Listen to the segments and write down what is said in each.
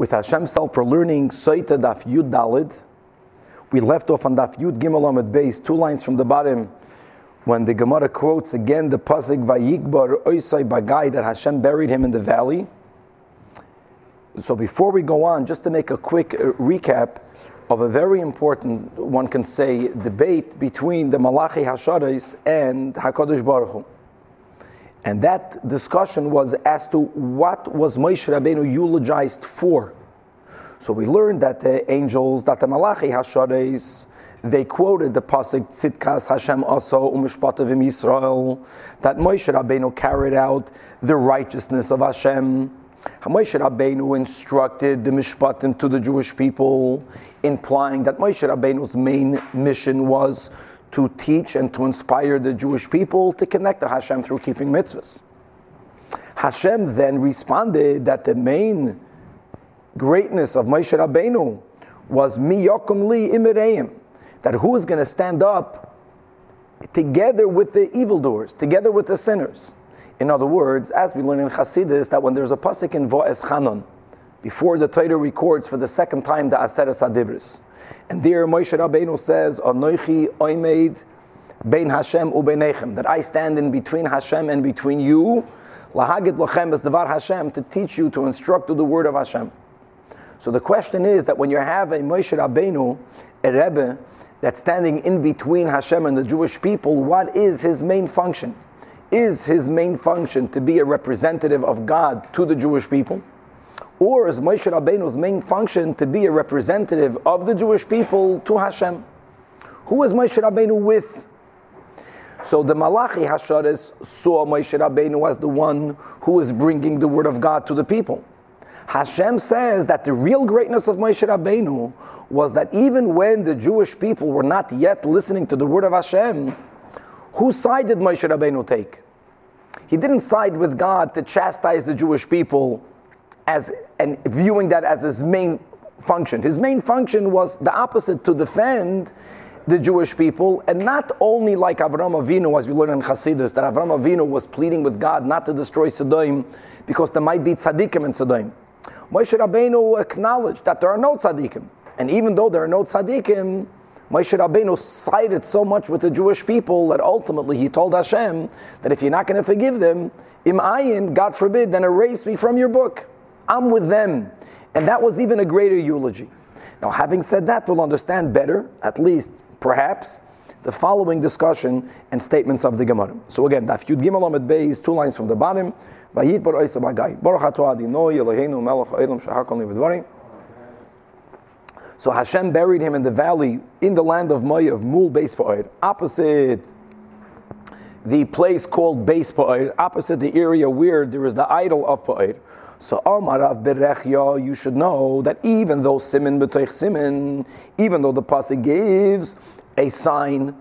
with Hashem self, we're learning Soita Daf Yud Dalid. We left off on Daf Yud Gimel Amid base, two lines from the bottom, when the Gemara quotes again the pasuk Vayikbar Oisai Bagai that Hashem buried him in the valley. So before we go on, just to make a quick uh, recap of a very important, one can say, debate between the Malachi Hasharis and Hakadosh Baruch Hu. And that discussion was as to what was Moshe Rabbeinu eulogized for. So we learned that the angels, that the Malachi they quoted the pasuk Tzidkas Hashem Aso Umishpatavim Yisrael, that Moshe Rabbeinu carried out the righteousness of Hashem. Moshe Rabbeinu instructed the Mishpatim to the Jewish people, implying that Moshe Rabbeinu's main mission was to teach and to inspire the Jewish people to connect to Hashem through keeping mitzvahs. Hashem then responded that the main greatness of Moshe Rabbeinu was mi yokum li imireim, that who is going to stand up together with the evildoers, together with the sinners. In other words, as we learn in Chassidus, that when there's a pasuk in Vo'es Chanon, before the Torah records for the second time the Aseret Adibris, and there Moshe Rabbeinu says, Anoichi oimeid bein Hashem ubeinechem, that I stand in between Hashem and between you, lahagit lochem is devar Hashem, to teach you, to instruct you the word of Hashem. So the question is that when you have a Moshe Rabbeinu, a Rebbe, that's standing in between Hashem and the Jewish people, what is his main function? Is his main function to be a representative of God to the Jewish people? Or is Moshe Rabbeinu's main function to be a representative of the Jewish people to Hashem? Who is Moshe Rabbeinu with? So the Malachi Hasharis saw Moshe Rabbeinu as the one who is bringing the word of God to the people. Hashem says that the real greatness of Moshe Rabbeinu was that even when the Jewish people were not yet listening to the word of Hashem, whose side did Moshe Rabbeinu take? He didn't side with God to chastise the Jewish people as and viewing that as his main function. His main function was the opposite to defend the Jewish people, and not only like Avram Avinu, as we learn in Chassidus, that Avram Avinu was pleading with God not to destroy Sodom because there might be tzaddikim in Sodom. Moshe Rabbeinu acknowledged that there are no tzaddikim, and even though there are no tzaddikim, Moshe Rabbeinu sided so much with the Jewish people that ultimately he told Hashem that if you're not going to forgive them, im ayin, God forbid, then erase me from your book. I'm with them. And that was even a greater eulogy. Now, having said that, we'll understand better, at least perhaps, the following discussion and statements of the Gemara. So again, Daf Yud Gimel Amid Beis, two lines from the bottom. Vayit bar oisa bagai. Baruch ato adinoi Eloheinu melech ha'elam shahakon li So Hashem buried him in the valley in the land of Moav, Mul Beis Pa'ir, opposite the place called Beis Pa'ir, opposite the area where there is the idol of Pa'ir. So Amarav Berechya, you should know that even though Simin B'toich Simin, even though the pasuk gives a sign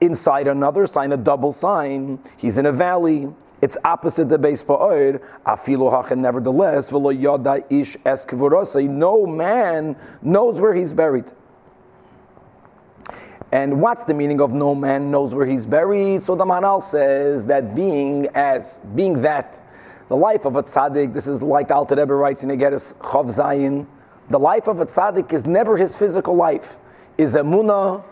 inside another sign, a double sign, he's in a valley. It's opposite the base pa'oid. Afilu hachin, nevertheless, v'lo yada ish es No man knows where he's buried. And what's the meaning of no man knows where he's buried? So the Maharal says that being as being that the life of a tzaddik, this is like the Alter Rebbe writes in Egeres Chav Zayin, the life of a tzaddik is never his physical life, is emuna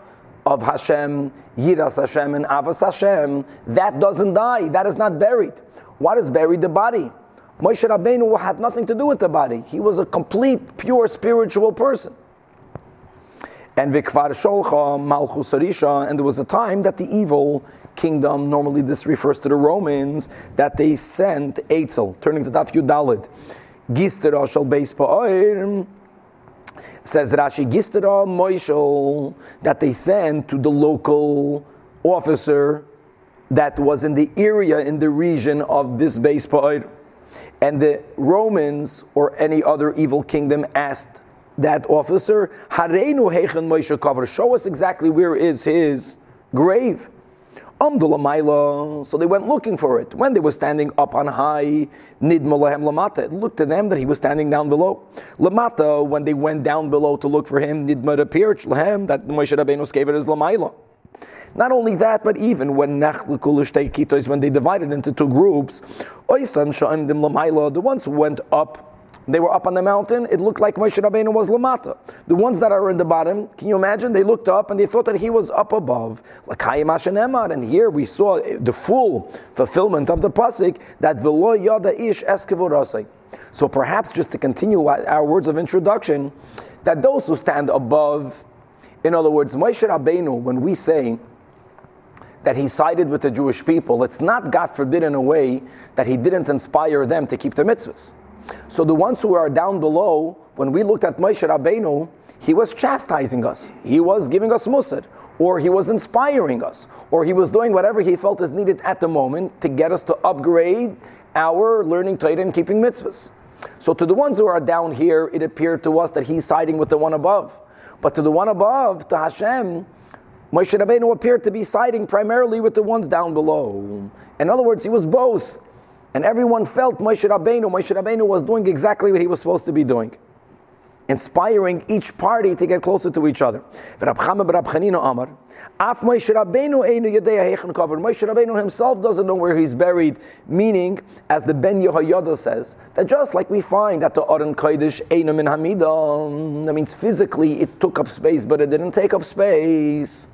of Hashem, Yiras Hashem, and Avas Hashem. That doesn't die, that is not buried. What is buried? The body. Moshe Rabbeinu had nothing to do with the body. He was a complete, pure spiritual person. And Vikvar Sholcha, Malchus and there was a time that the evil kingdom, normally this refers to the Romans, that they sent Eitzel, turning to Daf Yudalid. Gistera shall base says Rashi, Gistera Moishel, that they sent to the local officer that was in the area, in the region of this base pa'oir. And the Romans or any other evil kingdom asked that officer, Hareinu Hechen Moshe Cover, show us exactly where is his grave. So they went looking for it. When they were standing up on high, Nidmalahem Lamata, it looked to them that he was standing down below. Lamata, when they went down below to look for him, Nidma appeared Lahem, that Moshe Rabbeinu gave it as Lamaila. Not only that, but even when when they divided into two groups, the ones who went up they were up on the mountain, it looked like Moshe Rabbeinu was Lamata. The ones that are in the bottom, can you imagine? They looked up and they thought that he was up above. And here we saw the full fulfillment of the Pasik that Velo Yada Ish Eskivurasai. So perhaps just to continue our words of introduction, that those who stand above, in other words, Moshe Rabbeinu, when we say that he sided with the Jewish people, it's not, God forbid, in a way that he didn't inspire them to keep the mitzvahs. So the ones who are down below, when we looked at Moshe Rabbeinu, he was chastising us. He was giving us musad, or he was inspiring us, or he was doing whatever he felt is needed at the moment to get us to upgrade our learning Torah and keeping mitzvahs. So to the ones who are down here, it appeared to us that he's siding with the one above. But to the one above, to Hashem, Moshe Rabbeinu appeared to be siding primarily with the ones down below. In other words, he was both. And everyone felt Moshe Rabbeinu. Moshe Rabbeinu was doing exactly what he was supposed to be doing. Inspiring each party to get closer to each other. Moshe Rabbeinu himself doesn't know where he's buried, meaning, as the Ben Yehoyada says, that just like we find that the Aron Kodesh einu min hamida, that means physically it took up space, but it didn't take up space.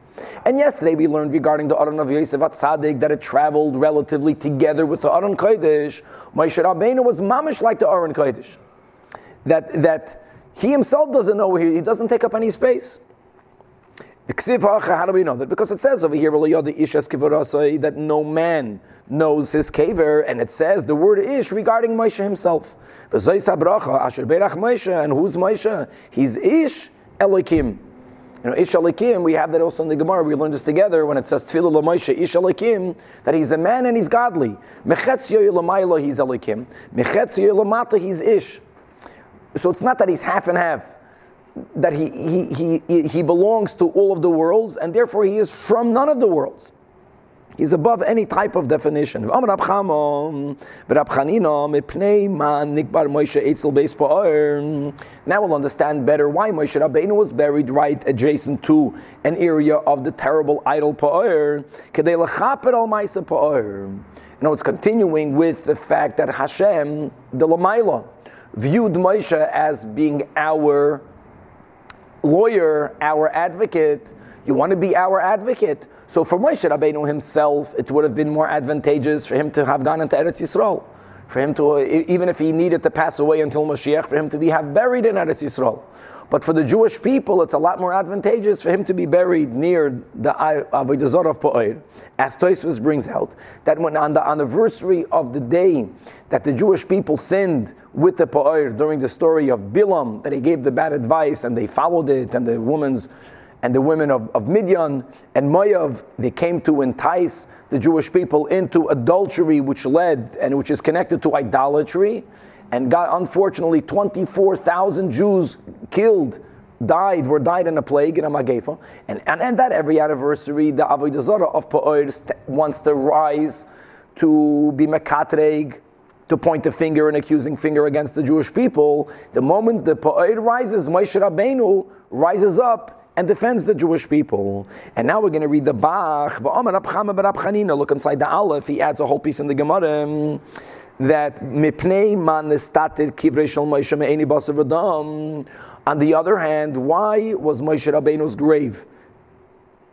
And yesterday we learned regarding the Aron of Yosef Atzadik that it traveled relatively together with the Aron Kodesh. Moshe Rabbeinu was mamish like the Aron Kodesh. That, that he himself doesn't know he, doesn't take up any space. How do we know that? Because it says over here, that no man knows his kaver, and it says the word ish regarding Moshe himself. And who's Moshe? He's ish Elikim. You know, Ish Elikim, we have that also in the Gemara, we learned this together when it says Tfilah Moshe, Ish Elikim, that he's a man and he's godly. Mechetz Yoyelamayla, he's Elikim. Mechetz Yoyelamata, he's Ish. So it's not that he's half and half that he, he, he, he belongs to all of the worlds, and therefore he is from none of the worlds. He's above any type of definition. Now we'll understand better why Moshe Rabbeinu was buried right adjacent to an area of the terrible idol Pa'er. Know, it's continuing with the fact that Hashem, the Lamaila, viewed Moshe as being our lawyer, our advocate, you want to be our advocate. So for Moshe Rabbeinu himself, it would have been more advantageous for him to have gone into Eretz Yisrael. For him to, even if he needed to pass away until Mashiach, for him to be have buried in Eretz Yisrael. But for the Jewish people, it's a lot more advantageous for him to be buried near the Avodah Zarah of Pa'ir. As Tosfos brings out, that when on the anniversary of the day that the Jewish people sinned with the Pa'ir during the story of Bilam, that he gave the bad advice and they followed it, and the woman's and the women of, of Midian and Moav, they came to entice the Jewish people into adultery, which led and which is connected to idolatry and got unfortunately 24,000 Jews killed, died, were died in a plague in a. And, and, and that every anniversary, the Avodah Zarah of Pa'or wants to rise to be Mekatreg, to point the finger and accusing finger against the Jewish people. The moment the Pa'or rises, Moshe Rabbeinu rises up and defends the Jewish people. And now we're going to read the Bach. Look inside the Aleph. He adds a whole piece in the Gemara um, that me'eni basav. On the other hand, why was Moshe Rabbeinu's grave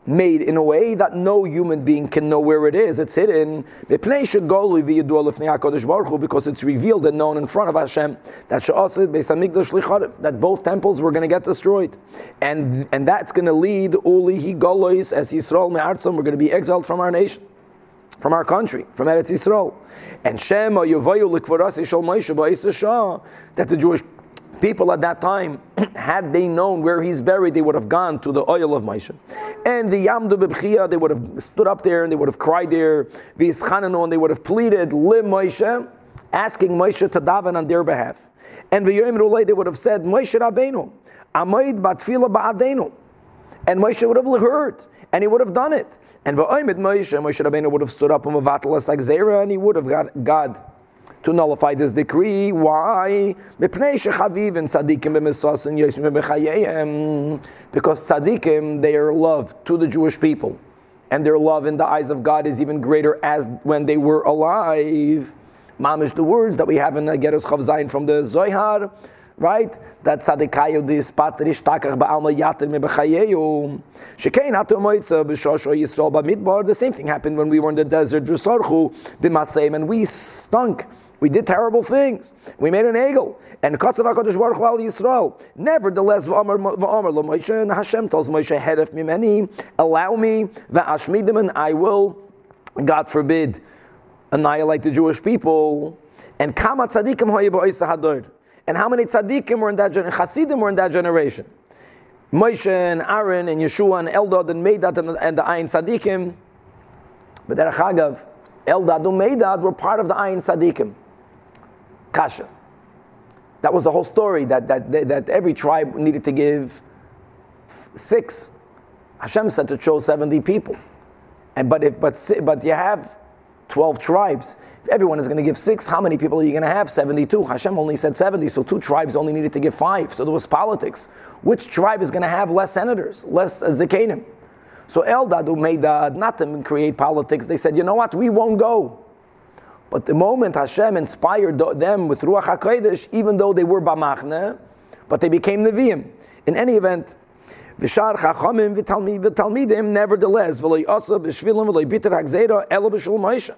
made in a way that no human being can know where it is? It's hidden. Because it's revealed and known in front of Hashem that that both temples were going to get destroyed, and and that's going to lead uli golois as Yisrael me'artzam. We're going to be exiled from our nation from our country, from Eretz Yisrael. And Shema Yovayu Likvarasi Shal Moshe that the Jewish people at that time, had they known where he's buried, they would have gone to the oil of Moshe. And the Yamdu Bebchia, they would have stood up there and they would have cried there, Vizchananu, and they would have pleaded, Lim Moshe, asking Moshe to daven on their behalf. And V'yoim they would have said, Moshe Rabbeinu, Amaid Batfila Ba'adenu. And Moshe would have heard, and he would have done it. And Va'oimid Moshe, Moshe Rabbeinu would have stood up on Mavatalas like Zera, and he would have got God to nullify this decree. Why? Because tzaddikim, they are love to the Jewish people. And their love in the eyes of God is even greater as when they were alive. Mamish, the words that we have in Geras Chav Zayin from the Zohar, right? That tzadikayu dis patrish takach ba'alma yater me b'chayeyu. Shekein hatu moitza yisrael b'midbar. The same thing happened when we were in the desert, Drusarchu, b'maseim, and we stunk. We did terrible things. We made an egel. And Katzav HaKadosh Baruch Hu al Yisrael. Nevertheless, v'amar v'amar lo Moshe, and Hashem tells Moshe, heref mimeni, allow me, v'ashmidim, and I will, God forbid, annihilate the Jewish people. And kama tzadikim hoye. And how many tzaddikim were in that generation? Hasidim were in that generation. Moshe and Aaron and Yeshua and Eldad and Medad and, and the Ayin tzaddikim. But Derech Hagav, Eldad and Medad were part of the Ayin tzaddikim. Kasha. That was the whole story that, that, that every tribe needed to give six. Hashem said to chose 70 people. And, but, if, but, but you have 12 tribes. If everyone is going to give six, how many people are you going to have? 72. Hashem only said 70, so two tribes only needed to give five. So there was politics. Which tribe is going to have less senators, less uh, zikanim? So Eldad, not to create politics, they said, you know what, we won't go. But the moment Hashem inspired them with Ruach HaKodesh, even though they were Bamachne, but they became Nevi'im. In any event, V'shar chachamim v'talmidim, nevertheless, v'loi asa b'shvilim v'loi bitter ha'gzeira elo b'shul Moshe.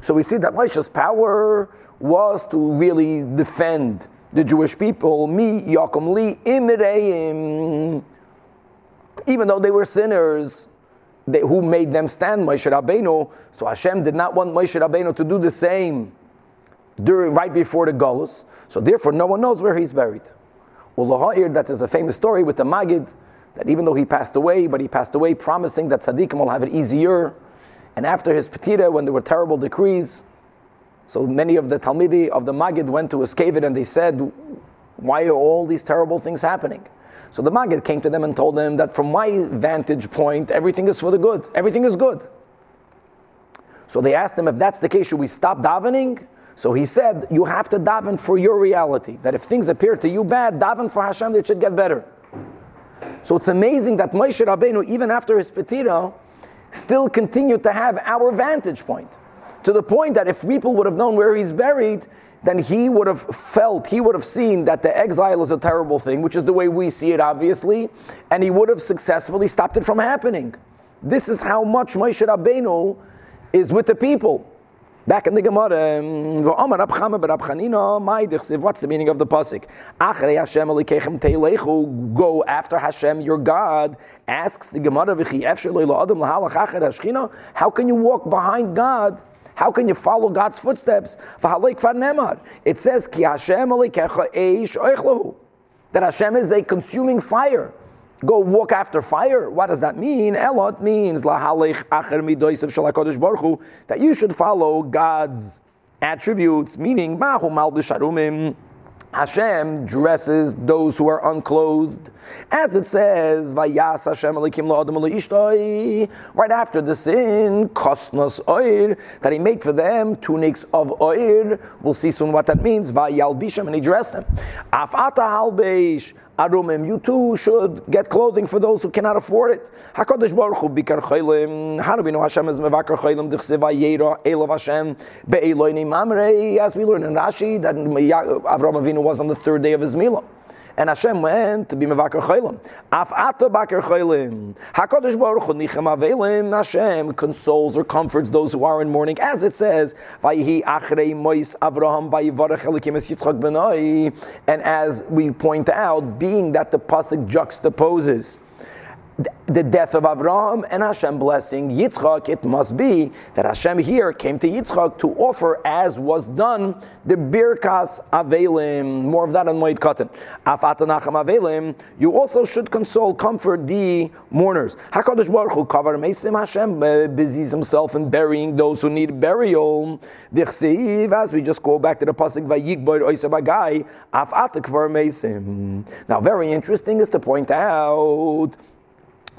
So we see that Moshe's power was to really defend the Jewish people, mi yakum li imreim, even though they were sinners, they, who made them stand Moshe Rabbeinu. So Hashem did not want Moshe Rabbeinu to do the same during, right before the Golos. So therefore, no one knows where he's buried. Well, that is a famous story with the Magid that even though he passed away, but he passed away promising that tzaddikim will have it easier. And after his petita, when there were terrible decrees, so many of the Talmidi of the Magid went to escape it and they said, Why are all these terrible things happening? So the Magid came to them and told them that from my vantage point, everything is for the good. Everything is good. So they asked him, if that's the case, should we stop davening? So he said, you have to daven for your reality. That if things appear to you bad, daven for Hashem, they should get better. So it's amazing that Moshe Rabbeinu, even after his petira, still continued to have our vantage point. To the point that if people would have known where he's buried, then he would have felt, he would have seen that the exile is a terrible thing, which is the way we see it, obviously, and he would have successfully stopped it from happening. This is how much Moshe Rabbeinu is with the people. Back in the Gemara, um, what's the meaning of the pasuk? Go after Hashem, your God. Asks the Gemara, how can you walk behind God? How can you follow God's footsteps? It says, that Hashem is a consuming fire go walk after fire. What does that mean? Elot means that you should follow God's attributes, meaning Hashem dresses those who are unclothed. As it says, Vayas Hashem right after the sin, Kosnos Oir, that he made for them tunics of Oir. We'll see soon what that means. Vayalbisham, and he dressed them. Afata Halbeish, Arumim, you too should get clothing for those who cannot afford it. HaKadosh Baruch Hu bikar chaylim. How do we know Hashem is mevakar chaylim? Dichseva yera elav Hashem be'eloini mamrei. As we learn in Rashi, that Avram Avinu was on the third day of his milah and Hashem went to be mevakar chaylim. Af ata bakar chaylim. Hakadosh baruch hu nichem avelim. Hashem consoles or comforts those who are in mourning, as it says, Vayihi achrei mois Avraham vayivarach elikim es Yitzchak benoi. And as we point out, being that the pasuk juxtaposes the death of Avraham and Hashem blessing Yitzchak, it must be that Hashem here came to Yitzchak to offer, as was done, the Birkas Avelim. More of that on Moed Katan. Afatanacham Avelim. You also should console, comfort the mourners. Hakadosh Baruch Hu cover Mesim Hashem uh, busies himself in burying those who need burial. Dichseiv, as we just go back to the pasuk Vayikbar Oisabagai, Afatak Mesim. Now, very interesting is to point out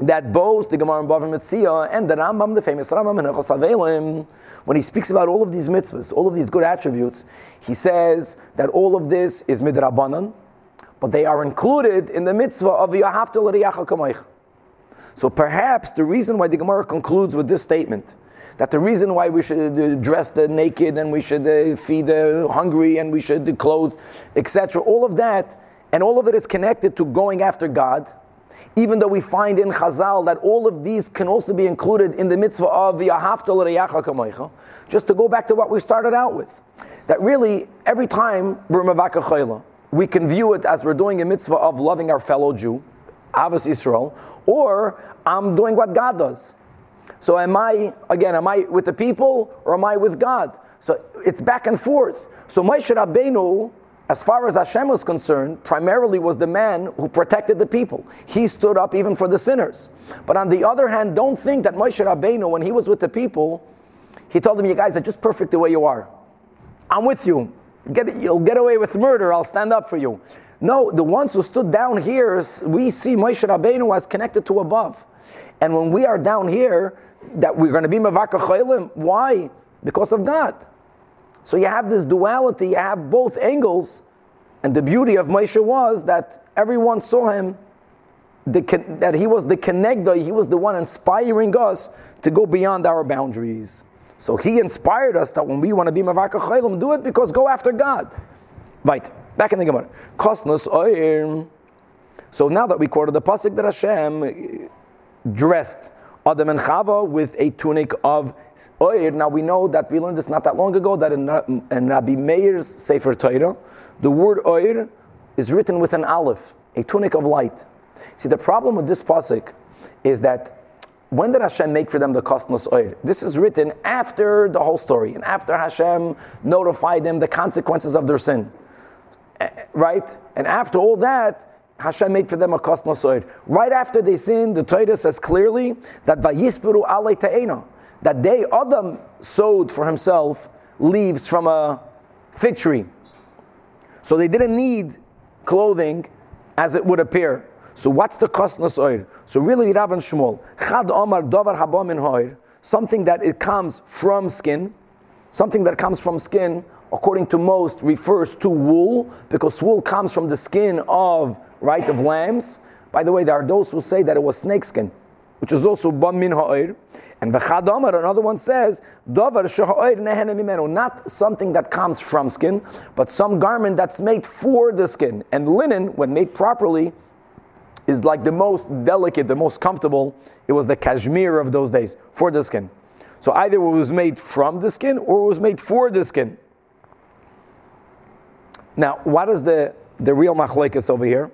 that both the Gemara and Bava Metzia and the Rambam, the famous Rambam in Avelim, when he speaks about all of these mitzvahs, all of these good attributes, he says that all of this is midrabanan, but they are included in the mitzvah of Yahavta l'riyacha kamoich. So perhaps the reason why the Gemara concludes with this statement, that the reason why we should uh, dress the naked and we should uh, feed the hungry and we should clothe, etc., all of that, and all of it is connected to going after God, even though we find in Chazal that all of these can also be included in the mitzvah of Kamoicha, just to go back to what we started out with. That really, every time we're we can view it as we're doing a mitzvah of loving our fellow Jew, Avos Israel, or I'm doing what God does. So am I, again, am I with the people or am I with God? So it's back and forth. So Moshe Rabbeinu, as far as Hashem was concerned, primarily was the man who protected the people. He stood up even for the sinners. But on the other hand, don't think that Moshe Rabbeinu, when he was with the people, he told them, you guys are just perfect the way you are. I'm with you. Get, you'll get away with murder, I'll stand up for you. No, the ones who stood down here, we see Moshe Rabbeinu as connected to above. And when we are down here, that we're going to be Mavaka Chaylim, why? Because of God. So you have this duality, you have both angles. And the beauty of Moshe was that everyone saw him, the, that he was the connector, he was the one inspiring us to go beyond our boundaries. So he inspired us that when we want to be Mavaka Chaylim, do it because go after God. Right, back in the Gemara. Kosnos oir. So now that we quoted the pasuk that Hashem dressed Adam and Chava with a tunic of oir. Now we know that we learned this not that long ago that in, in Rabbi Meir's Sefer Torah, the word oir is written with an aleph, a tunic of light. See, the problem with this pasuk is that when did Hashem make for them the kosnos oir? This is written after the whole story and after Hashem notified them the consequences of their sin. Eh, right? And after all that, Hashem made for them a kosnos oir. Right after they sinned, the Torah says clearly that vayispiru alei that they, Adam, sowed for himself leaves from a fig tree. So they didn't need clothing as it would appear. So what's the kosnos oir? So really, Rav and Shmuel, chad omar davar haba min hoir, something that it comes from skin, something that comes from skin, according to most, refers to wool, because wool comes from the skin of right, of lambs. By the way, there are those who say that it was snakeskin, which is also ban min ha'ir. And the chadamar, another one says, davar mimenu, not something that comes from skin, but some garment that's made for the skin. And linen, when made properly, is like the most delicate, the most comfortable. It was the cashmere of those days for the skin. So either it was made from the skin or it was made for the skin. Now, what is the, the real machlekes over here?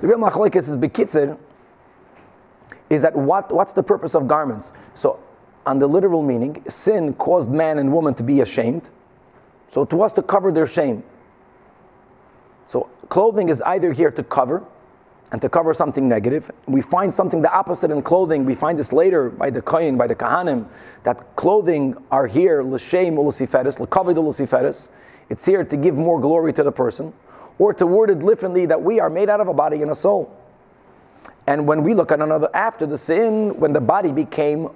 The real machlekes is bekitzer, is that what, what's the purpose of garments? So, on the literal meaning, sin caused man and woman to be ashamed. So, it was to cover their shame. So, clothing is either here to cover and to cover something negative. We find something the opposite in clothing. We find this later by the Kohen, by the Kahanim, that clothing are here, l'shem u'lusiferis, l'kavid u'lusiferis. It's here to give more glory to the person or to word it differently, that we are made out of a body and a soul. And when we look at another, after the sin, when the body became,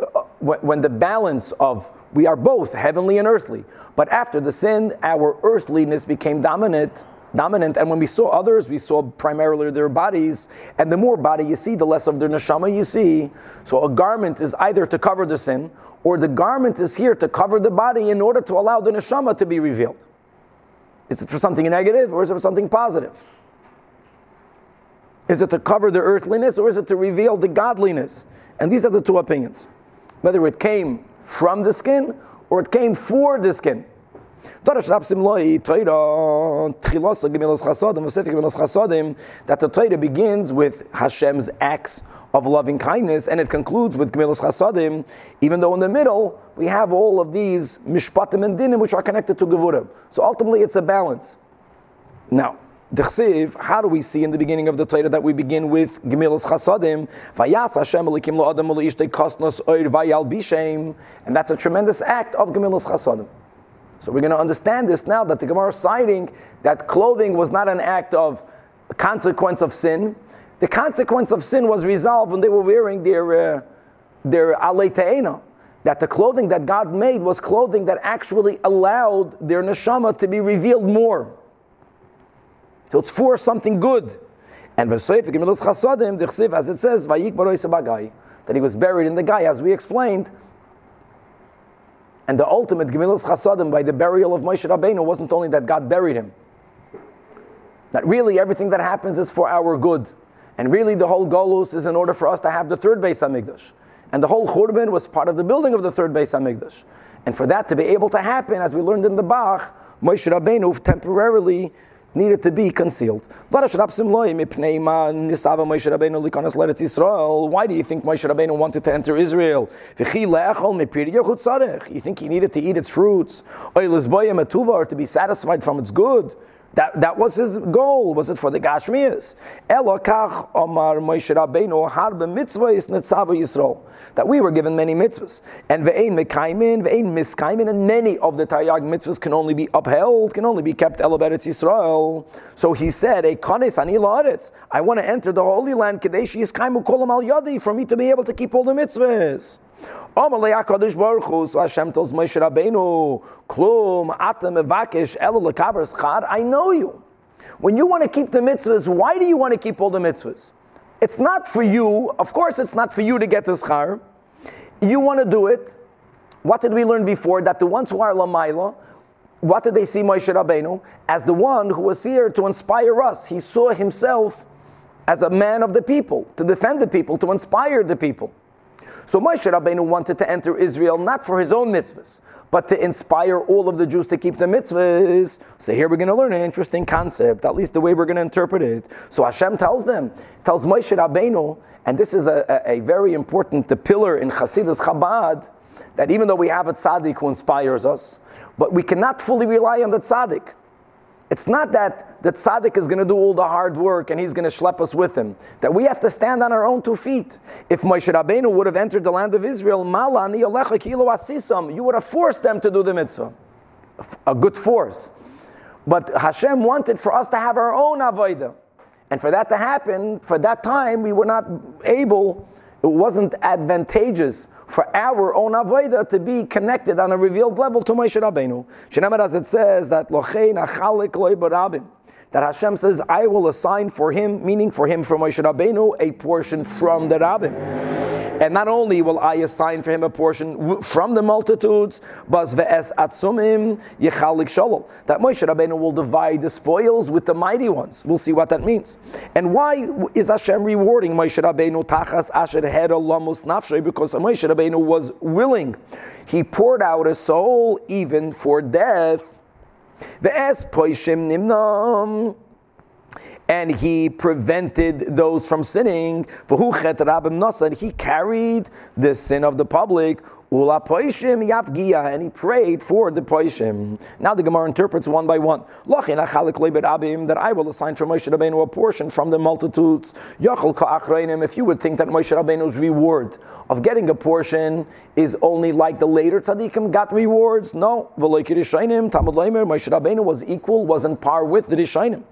uh, when the balance of we are both heavenly and earthly, but after the sin, our earthliness became dominant. Dominant, and when we saw others, we saw primarily their bodies, and the more body you see, the less of their neshama you see. So a garment is either to cover the sin, or the garment is here to cover the body in order to allow the neshama to be revealed. Is it for something negative or is it for something positive? Is it to cover the earthliness or is it to reveal the godliness? And these are the two opinions. Whether it came from the skin or it came for the skin. That the Torah begins with Hashem's acts of loving kindness, and it concludes with Gemilas Chasadim, even though in the middle we have all of these Mishpatim and Dinim which are connected to Gevurim. So ultimately it's a balance. Now, Dechsiv, how do we see in the beginning of the Torah that we begin with Gemilas Chasadim? Vayas Hashem elikim lo adam ishte kosnos oir vayal bishem. And that's a tremendous act of Gemilas Chasadim. So we're going to understand this now that the Gemara is citing that clothing was not an act of consequence of sin, the consequence of sin was resolved when they were wearing their uh, their alei That the clothing that God made was clothing that actually allowed their neshama to be revealed more. So it's for something good. And as it says, that he was buried in the guy, as we explained. And the ultimate Gemilas Chasadim by the burial of Moshe Rabbeinu wasn't only that God buried him, that really everything that happens is for our good. And really the whole Golus is in order for us to have the third Beis HaMikdash. And the whole Churban was part of the building of the third Beis HaMikdash. And for that to be able to happen, as we learned in the Bach, Moshe Rabbeinu temporarily needed to be concealed. Why do you think Moshe Rabbeinu wanted to enter Israel? You think he needed to eat its fruits? Or to be satisfied from its good? That, that was his goal. Was it for the Gashmias? Elokach Omar Moshe Rabbeinu harbe mitzvahs netzava Yisrael. That we were given many mitzvahs. And ve'ein mekaimin, ve'ein miskaimin, and many of the Taryag mitzvahs can only be upheld, can only be kept elevated Yisrael. So he said, A kanes ani la'aretz. I want to enter the Holy Land, kadesh yiskaimu kolam al yadi, for me to be able to keep all the mitzvahs. Amalei HaKadosh Baruch Hu, so Hashem tells Moshe Rabbeinu, Klum, Atam Evakesh, Elo Lekaber Schar, I know you. When you want to keep the mitzvahs, why do you want to keep all the mitzvahs? It's not for you, of course it's not for you to get the schar. You want to do it. What did we learn before? That the ones who are Lamaila, what did they see Moshe Rabbeinu? As the one who was here to inspire us. He saw himself as a man of the people, to defend the people, to inspire the people. So Moshe Rabbeinu wanted to enter Israel not for his own mitzvahs, but to inspire all of the Jews to keep the mitzvahs. So here we're going to learn an interesting concept, at least the way we're going to interpret it. So Hashem tells them, tells Moshe Rabbeinu, and this is a, a, a very important pillar in Hasidus Chabad, that even though we have a tzaddik who inspires us, but we cannot fully rely on the tzaddik. It's not that the tzaddik is going to do all the hard work and he's going to schlep us with him. That we have to stand on our own two feet. If Moshe Rabbeinu would have entered the land of Israel, you would have forced them to do the mitzvah. A good force. But Hashem wanted for us to have our own avodah. And for that to happen, for that time, we were not able, it wasn't advantageous for our own avodah to be connected on a revealed level to Moshe Rabbeinu. Shenamar as it says that lochein achalik loy barabim. That Hashem says, I will assign for him, meaning for him, from Moshe Rabbeinu, a portion from the Rabbim. And not only will I assign for him a portion from the multitudes, but. That Moshe Rabbeinu will divide the spoils with the mighty ones. We'll see what that means. And why is Hashem rewarding Moshe Rabbeinu tachas asher her lamus nafshay? Because Moshe Rabbeinu was willing. He poured out his soul even for death. Ve'es poishim nimnam and he prevented those from sinning. For who he carried the sin of the public and he prayed for the poishim. Now the Gemara interprets one by one. That I will assign for Moshe Rabbeinu a portion from the multitudes. If you would think that Moshe Rabbeinu's reward of getting a portion is only like the later tzaddikim got rewards, no. Moshe Rabbeinu was equal, was in par with the Rishainim,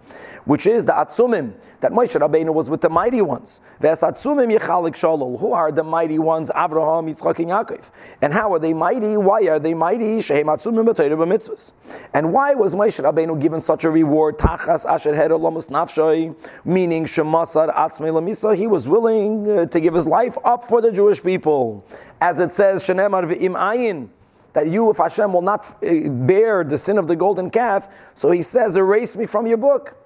which is the atzumim that Moshe Rabbeinu was with the mighty ones. Ves atzumim yechalik shalol. Who are the mighty ones? Avraham, Yitzchak, and Yaakov. And how are they mighty? Why are they mighty? And why was Moshe Rabbeinu given such a reward? Tachas asher nafshay, meaning shemasar atzmei lamisa. He was willing uh, to give his life up for the Jewish people, as it says, shenemar v'im ayin that you, if Hashem will not uh, bear the sin of the golden calf, so he says, erase me from your book,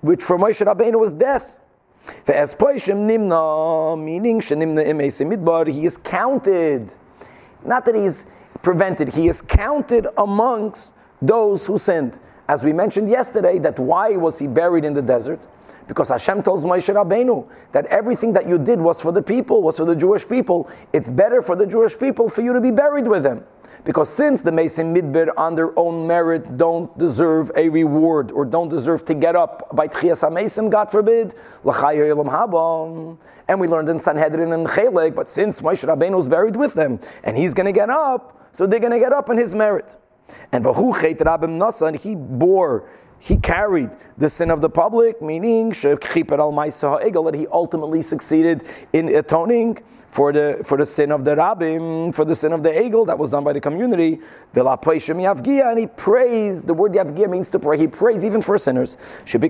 which for Moshe Rabbeinu was death. nimna, meaning shenimna he is counted not that he's prevented, he is counted amongst those who sinned. As we mentioned yesterday, that why was he buried in the desert? Because Hashem tells Moshe Rabbeinu that everything that you did was for the people, was for the Jewish people. It's better for the Jewish people for you to be buried with them. Because since the Mason Midbir on their own merit don't deserve a reward or don't deserve to get up by Tchias HaMesim, God forbid, and we learned in Sanhedrin and Chelek, but since Moshe Rabbeinu is buried with them and he's going to get up, so they're going to get up in his merit. And and he bore he carried the sin of the public, meaning that he ultimately succeeded in atoning for the for the sin of the rabbim, for the sin of the egel that was done by the community. And he prays. The word yavgia means to pray. He prays even for sinners. And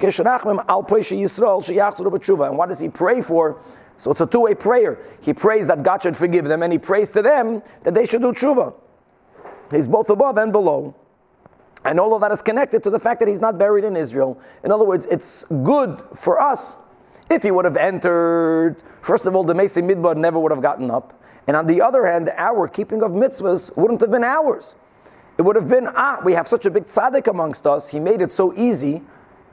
what does he pray for? So it's a two way prayer. He prays that God should forgive them, and he prays to them that they should do tshuva. He's both above and below. And all of that is connected to the fact that he's not buried in Israel. In other words, it's good for us if he would have entered. First of all, the Mesi Midbar never would have gotten up. And on the other hand, our keeping of mitzvahs wouldn't have been ours. It would have been, ah, we have such a big tzaddik amongst us. He made it so easy.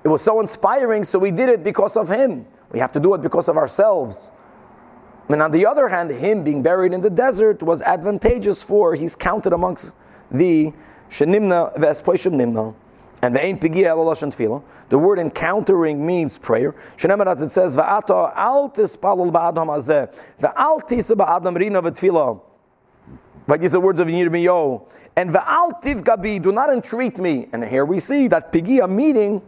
It was so inspiring, so we did it because of him. We have to do it because of ourselves. And on the other hand, him being buried in the desert was advantageous for he's counted amongst the Shenimna Vespoishim Nimna. And the Ein Pigia Tefillah. The word encountering means prayer. Shenemar as it says, Va'ata al tispalul ba'adam hazeh. Va'al ba'adam rina v'tefillah. Like these are words of Yirmiyo. And va'al tivgabi, do not entreat me. And here we see that Pigia meeting,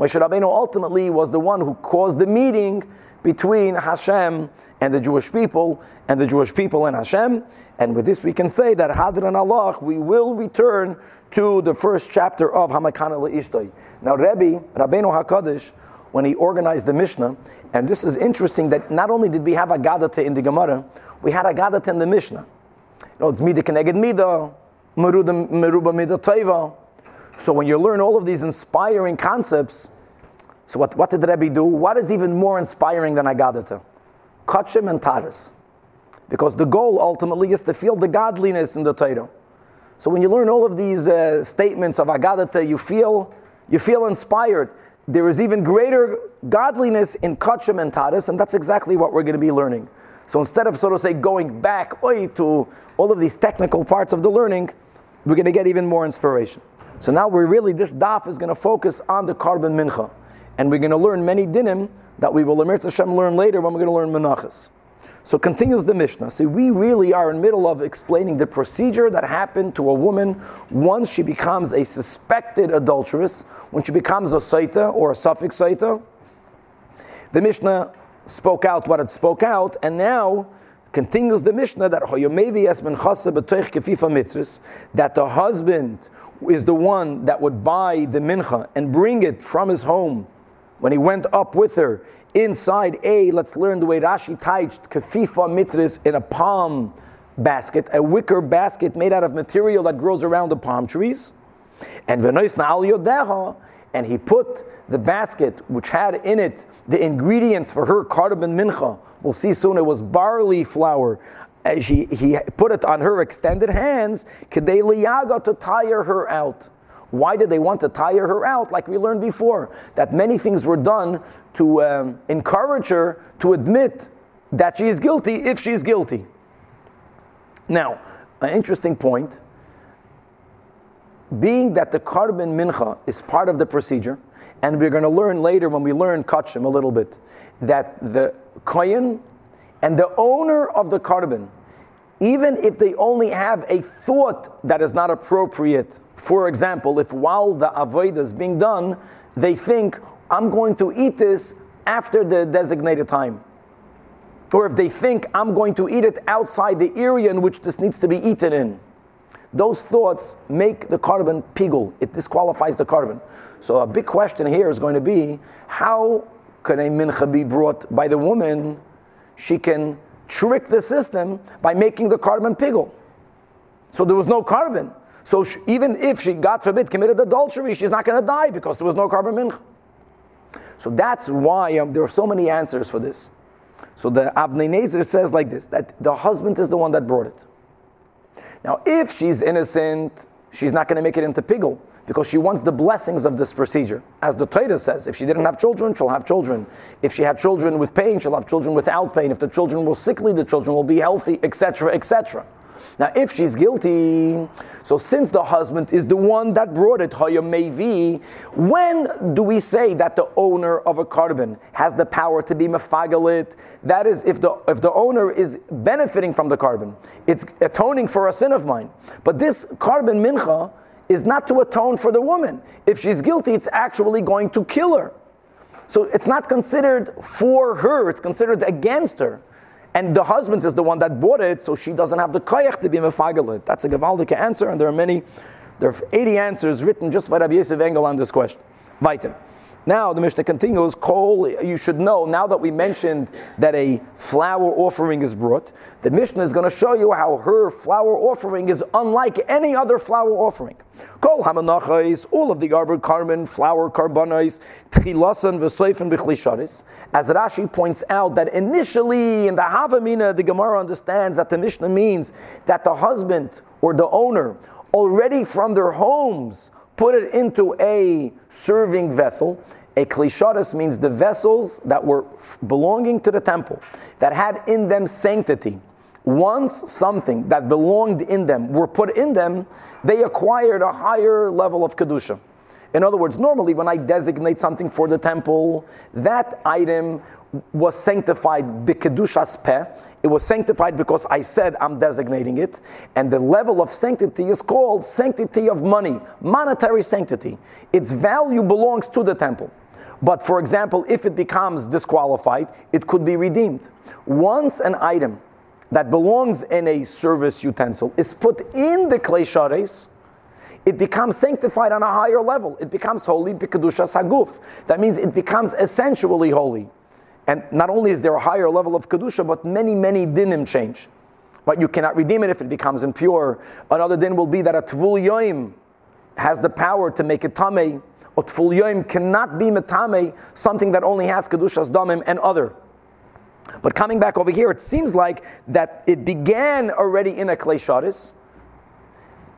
Moshe Rabbeinu ultimately was the one who caused the meeting between Hashem and the Jewish people, and the Jewish people and Hashem. And with this, we can say that Hadran Alach, we will return to the first chapter of Hamakana Le'ishtoi. Now, Rebbe, Rabbeinu HaKadosh, when he organized the Mishnah, and this is interesting that not only did we have a Agadata in the Gemara, we had a Agadata in the Mishnah. You know, it's Mida Keneged Mida, Meruba Mida Taiva. So when you learn all of these inspiring concepts, so what, what did Rebbe do? What is even more inspiring than Agadata? Kachim and Taras. Because the goal ultimately is to feel the godliness in the Torah. So when you learn all of these uh, statements of Agadata, you feel, you feel inspired. There is even greater godliness in Kachim and Taras, and that's exactly what we're going to be learning. So instead of sort of say going back oy, to all of these technical parts of the learning, we're going to get even more inspiration. So now we're really, this daf is going to focus on the korban mincha. And we're going to learn many dinim that we will Hashem learn later when we're going to learn menachas. So continues the Mishnah. See, we really are in middle of explaining the procedure that happened to a woman once she becomes a suspected adulteress, when she becomes a saita or a suffix saita. The Mishnah spoke out what it spoke out, and now continues the Mishnah that that the husband is the one that would buy the mincha and bring it from his home when he went up with her inside a, let's learn the way Rashi taiched kafifa mitzvahs in a palm basket, a wicker basket made out of material that grows around the palm trees. And and he put the basket which had in it the ingredients for her korban mincha. We'll see soon it was barley flour. As he, he put it on her extended hands, Kede Liaga to tire her out. Why did they want to tire her out? Like we learned before, that many things were done to um, encourage her to admit that she is guilty if she is guilty. Now, an interesting point being that the korban mincha is part of the procedure, and we're going to learn later when we learn kachim a little bit, that the kohen and the owner of the korban even if they only have a thought that is not appropriate. For example, if while the avodah is being done, they think, I'm going to eat this after the designated time. Or if they think, I'm going to eat it outside the area in which this needs to be eaten in. Those thoughts make the korban pigul. It disqualifies the korban. So a big question here is going to be, how can a mincha be brought by the woman? She can trick the system by making the korban pigul. So there was no korban. So she, even if she, God forbid, committed adultery, she's not going to die because there was no korban mincha. So that's why um, there are so many answers for this. So the Avnei Nezer says like this, that the husband is the one that brought it. Now, if she's innocent, she's not going to make it into pigul because she wants the blessings of this procedure. As the Torah says, if she didn't have children, she'll have children. If she had children with pain, she'll have children without pain. If the children were sickly, the children will be healthy, etc., etc. Now, if she's guilty, so since the husband is the one that brought it, Mevi, when do we say that the owner of a korban has the power to be mafagalit? That is, if the if the owner is benefiting from the korban, it's atoning for a sin of mine. But this korban mincha is not to atone for the woman. If she's guilty, it's actually going to kill her. So it's not considered for her, it's considered against her. And the husband is the one that bought it, so she doesn't have the koyach to be mefagelit. That's a gewaldige answer, and there are many, there are 80 answers written just by Rabbi Yosef Engel on this question. Weiter. Now the Mishnah continues, Kol, you should know, now that we mentioned that a flour offering is brought, the Mishnah is going to show you how her flour offering is unlike any other flour offering. Kol hamanachais, all of the arbor karmen, flour karbanais, tchilasan v'soifen b'chlisharis. As Rashi points out that initially in the Havamina, the Gemara understands that the Mishnah means that the husband or the owner already from their homes put it into a serving vessel. A klisharis means the vessels that were belonging to the temple, that had in them sanctity. Once something that belonged in them were put in them, they acquired a higher level of kedusha. In other words, normally when I designate something for the temple, that item was sanctified bikedushas peh. It was sanctified because I said I'm designating it, and the level of sanctity is called sanctity of money, monetary sanctity. Its value belongs to the temple. But for example, if it becomes disqualified, it could be redeemed. Once an item that belongs in a service utensil is put in the klei sharis, it becomes sanctified on a higher level. It becomes holy b'kedushas haguf. That means it becomes essentially holy. And not only is there a higher level of kedusha, but many, many dinim change. But you cannot redeem it if it becomes impure. Another din will be that a tvul yoim has the power to make it tamei. A tvul yoim cannot be metame, something that only has kedushas damim and other. But coming back over here, it seems like that it began already in a klei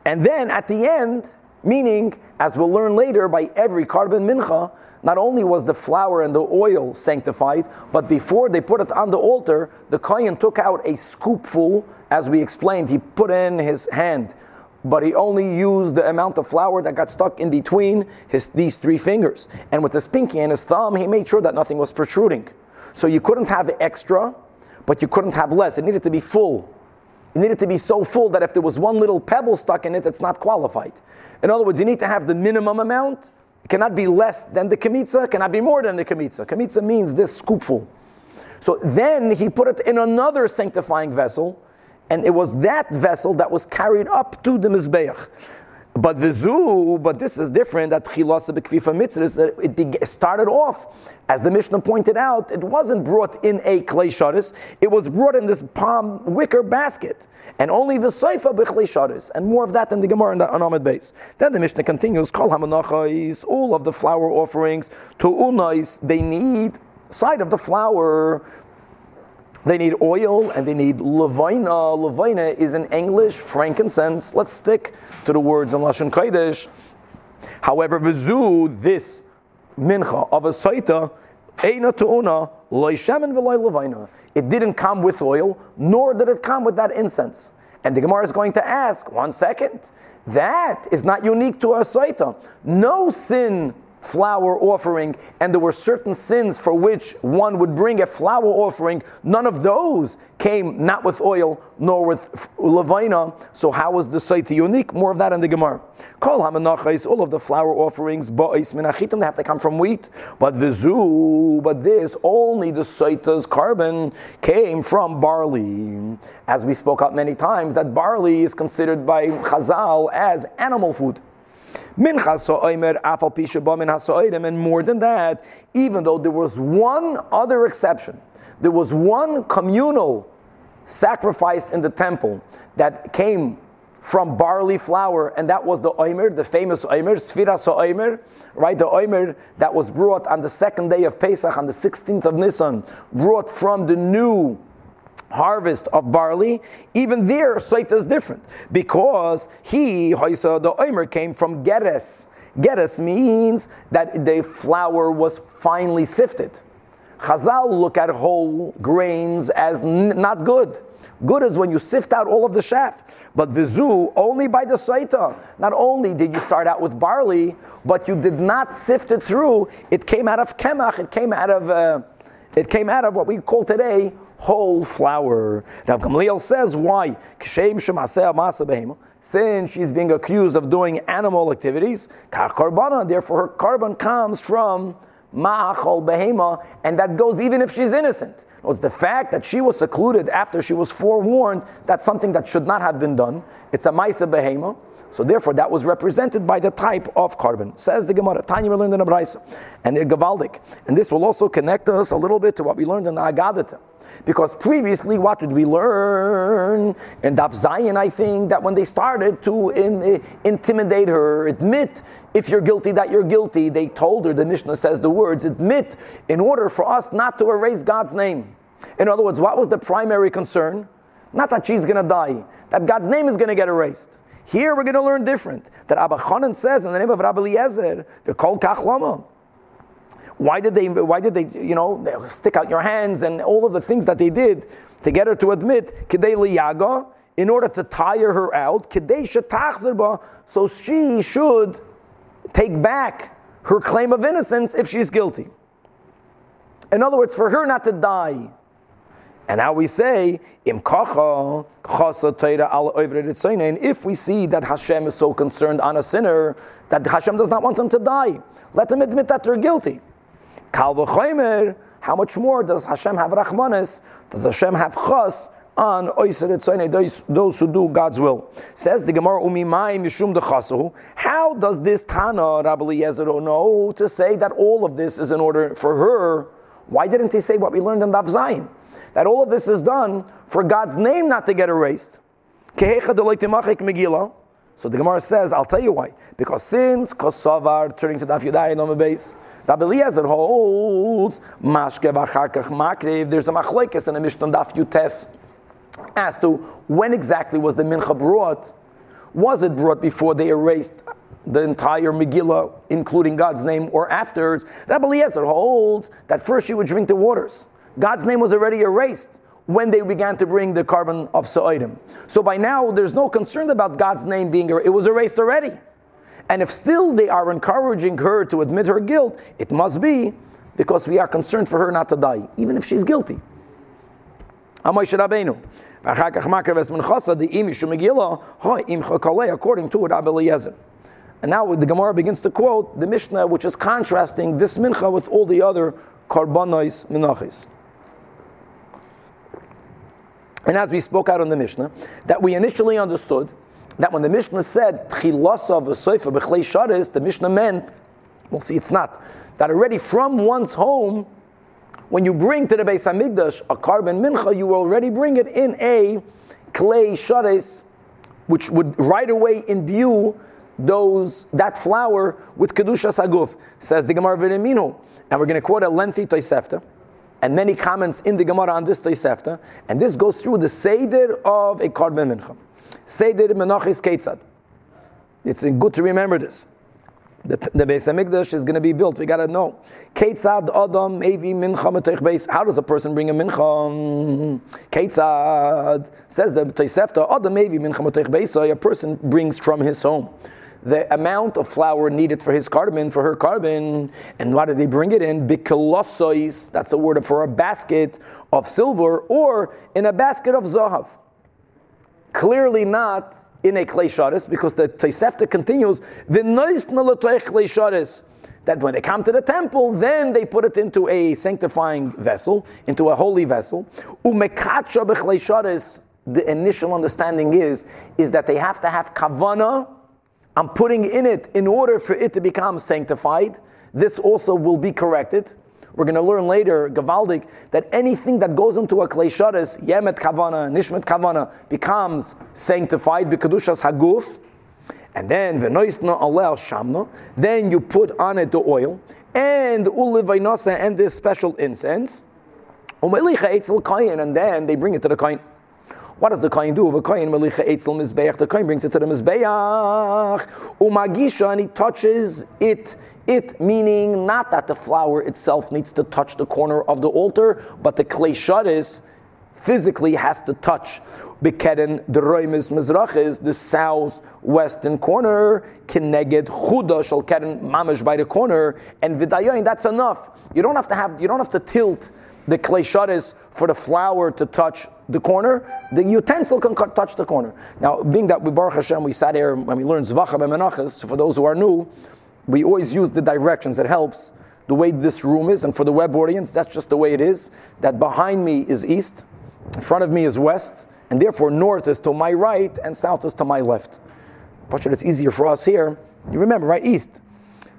and then at the end, meaning, as we'll learn later, by every korban mincha, not only was the flour and the oil sanctified, but before they put it on the altar, the kohen took out a scoopful, as we explained, he put in his hand, but he only used the amount of flour that got stuck in between his, these three fingers. And with his pinky and his thumb, he made sure that nothing was protruding. So you couldn't have extra, but you couldn't have less. It needed to be full. It needed to be so full that if there was one little pebble stuck in it, it's not qualified. In other words, you need to have the minimum amount. Cannot be less than the kamitza, cannot be more than the kamitza. Kamitza means this scoopful. So then he put it in another sanctifying vessel, and it was that vessel that was carried up to the Mizbeach. But vizu, but this is different. That chilasa bekvifa mitzvahs that it started off, as the Mishnah pointed out, it wasn't brought in a klei sharis. It was brought in this palm wicker basket, and only v'soifa b'chlei sharis, and more of that in the Gemara in the Anamid base. Then the Mishnah continues: Kol hamanachais, all of the flour offerings to unais, they need side of the flour they need oil and they need levina. Levina is in English frankincense. Let's stick to the words in Lashon Kodesh. However, vizu, this mincha of a saita, eina tu'una, loy shemen v'loy levina. It didn't come with oil, nor did it come with that incense. And the Gemara is going to ask, one second, that is not unique to a saita. No sin flour offering, and there were certain sins for which one would bring a flour offering. None of those came not with oil nor with levina. So how was the site unique? More of that in the Gemara. Kol hamanachais, all of the flour offerings, ba'is minachitim, they have to come from wheat. But vizu, but this only the saita's korban came from barley. As we spoke out many times, that barley is considered by Chazal as animal food. And more than that, even though there was one other exception, there was one communal sacrifice in the temple that came from barley flour, and that was the oimer, the famous oimer, sfiras oimer, right? The oimer that was brought on the second day of Pesach, on the 16th of Nisan, brought from the new harvest of barley, even there, Saita is different because he, Haisa, the Omer, came from Geres. Geres means that the flour was finely sifted. Chazal look at whole grains as n- not good. Good is when you sift out all of the chaff. But vizu, only by the saita. Not only did you start out with barley, but you did not sift it through. It came out of kemach. It came out of uh, it came out of what we call today whole flour. Now Gamliel says why? Since she's being accused of doing animal activities, therefore her korban comes from ma'achol behema, and that goes even if she's innocent. It's the fact that she was secluded after she was forewarned. That's something that should not have been done. It's a ma'isa behema. So therefore, that was represented by the type of korban. Says the Gemara, Tanya we learned in the Braisa, and the Gavaldik. And this will also connect us a little bit to what we learned in the Agadata. Because previously, what did we learn? In Daf Zayin, I think, that when they started to in, eh, intimidate her, admit if you're guilty that you're guilty, they told her, the Mishnah says the words, admit in order for us not to erase God's name. In other words, what was the primary concern? Not that she's going to die, that God's name is going to get erased. Here we're going to learn different. That Abba Chanan says in the name of Rabbi Eliezer, the Kol Kach Why did they? Why did they? You know, stick out your hands and all of the things that they did to get her to admit Kedei Liyaga in order to tire her out. Kedei Shetachzerba, so she should take back her claim of innocence if she's guilty. In other words, for her not to die. And now we say, Im kacha, if we see that Hashem is so concerned on a sinner that Hashem does not want them to die, let them admit that they're guilty. Kal how much more does Hashem have rachmanis? Does Hashem have chas on those who do God's will? Says the Gemara Umimai Mishum Dechasu. How does this Tana Rabbi Eliezer know to say that all of this is in order for her? Why didn't he say what we learned in Daf Zayin? that all of this is done for God's name not to get erased. So the Gemara says, I'll tell you why. Because since Kosovar, turning to Daf Yudai on the base, Rabbi Eliezer holds Mashke v'acharkach makriv. There's a machlekes in a Mishnah Daf Yutes as to when exactly was the mincha brought. Was it brought before they erased the entire Megillah, including God's name, or afterwards? Rabbi Eliezer holds that first you would drink the waters. God's name was already erased when they began to bring the korban of Sa'idim. So by now, there's no concern about God's name being erased. It was erased already. And if still they are encouraging her to admit her guilt, it must be because we are concerned for her not to die, even if she's guilty. According to Rabbi Eliezer. And now the Gemara begins to quote the Mishnah, which is contrasting this mincha with all the other karbanos minachis. And as we spoke out on the Mishnah, that we initially understood that when the Mishnah said Chilasa v'soifa b'chlei sharis, the Mishnah meant, we'll see it's not, that already from one's home, when you bring to the Beis Hamikdash a korban mincha, you already bring it in a klei sharis, which would right away imbue those that flour with kedusha saguf, says the Gemara V'Reminu. And we're going to quote a lengthy Tosefta and many comments in the Gemara on this Tosefta, and this goes through the Seder of a Karban Mincha. Seder Menachis Ketzad. It's good to remember this. The, the Beis Hamikdash is going to be built. We got to know. Ketzad Adam Evi Mincha Beis. How does a person bring a mincha? Ketzad says the Tosefta Adam Evi Mincha Beis. A person brings from his home the amount of flour needed for his korban, for her korban, and why did they bring it in? Bikolosois, that's a word for a basket of silver, or in a basket of zahav. Clearly not in a clay shadis, because the Tosefta continues, the naisnalatis that when they come to the temple, then they put it into a sanctifying vessel, into a holy vessel. The initial understanding is, is that they have to have kavana, I'm putting in it in order for it to become sanctified. This also will be corrected. We're going to learn later, Gavaldik, that anything that goes into a kleisharis, yemet kavana, nishmet kavana, becomes sanctified, bikadushas haguf. And then, v'noisna alel shamna, then you put on it the oil, and ulivainasa, and this special incense, and then they bring it to the kain. What does the kohen do? The kohen melicha etzel mizbeach. The kohen brings it to the mizbeach. Umagisha, and he touches it. It meaning not that the flour itself needs to touch the corner of the altar, but the clay shadis physically has to touch Bekeden the Roimis Mizrachis, the southwestern corner, Kineged Chuda Shal Keren Mamish by the corner, and Vidayoin, that's enough. You don't have to have you don't have to tilt the clay shadis for the flour to touch the corner, the utensil can touch the corner. Now, being that we Baruch Hashem, we sat here when we learned Zvacham and so for those who are new, we always use the directions. It helps the way this room is, and for the web audience, that's just the way it is. That behind me is east, in front of me is west, and therefore north is to my right and south is to my left. Pasha, it's easier for us here. You remember, right? East.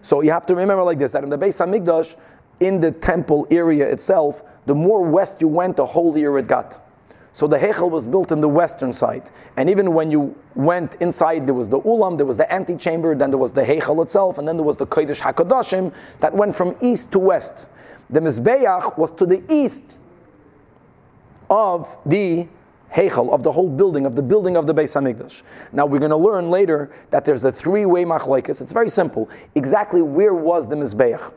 So you have to remember like this that in the Beis Hamikdash, in the temple area itself, the more west you went, the holier it got. So the Heichel was built in the western side. And even when you went inside, there was the Ulam, there was the antechamber, then there was the Heichel itself, and then there was the Kodesh HaKadoshim that went from east to west. The Mizbeach was to the east of the Heichel, of the whole building, of the building of the Beis Hamikdash. Now we're going to learn later that there's a three-way machlokes. It's very simple. Exactly where was the Mizbeach?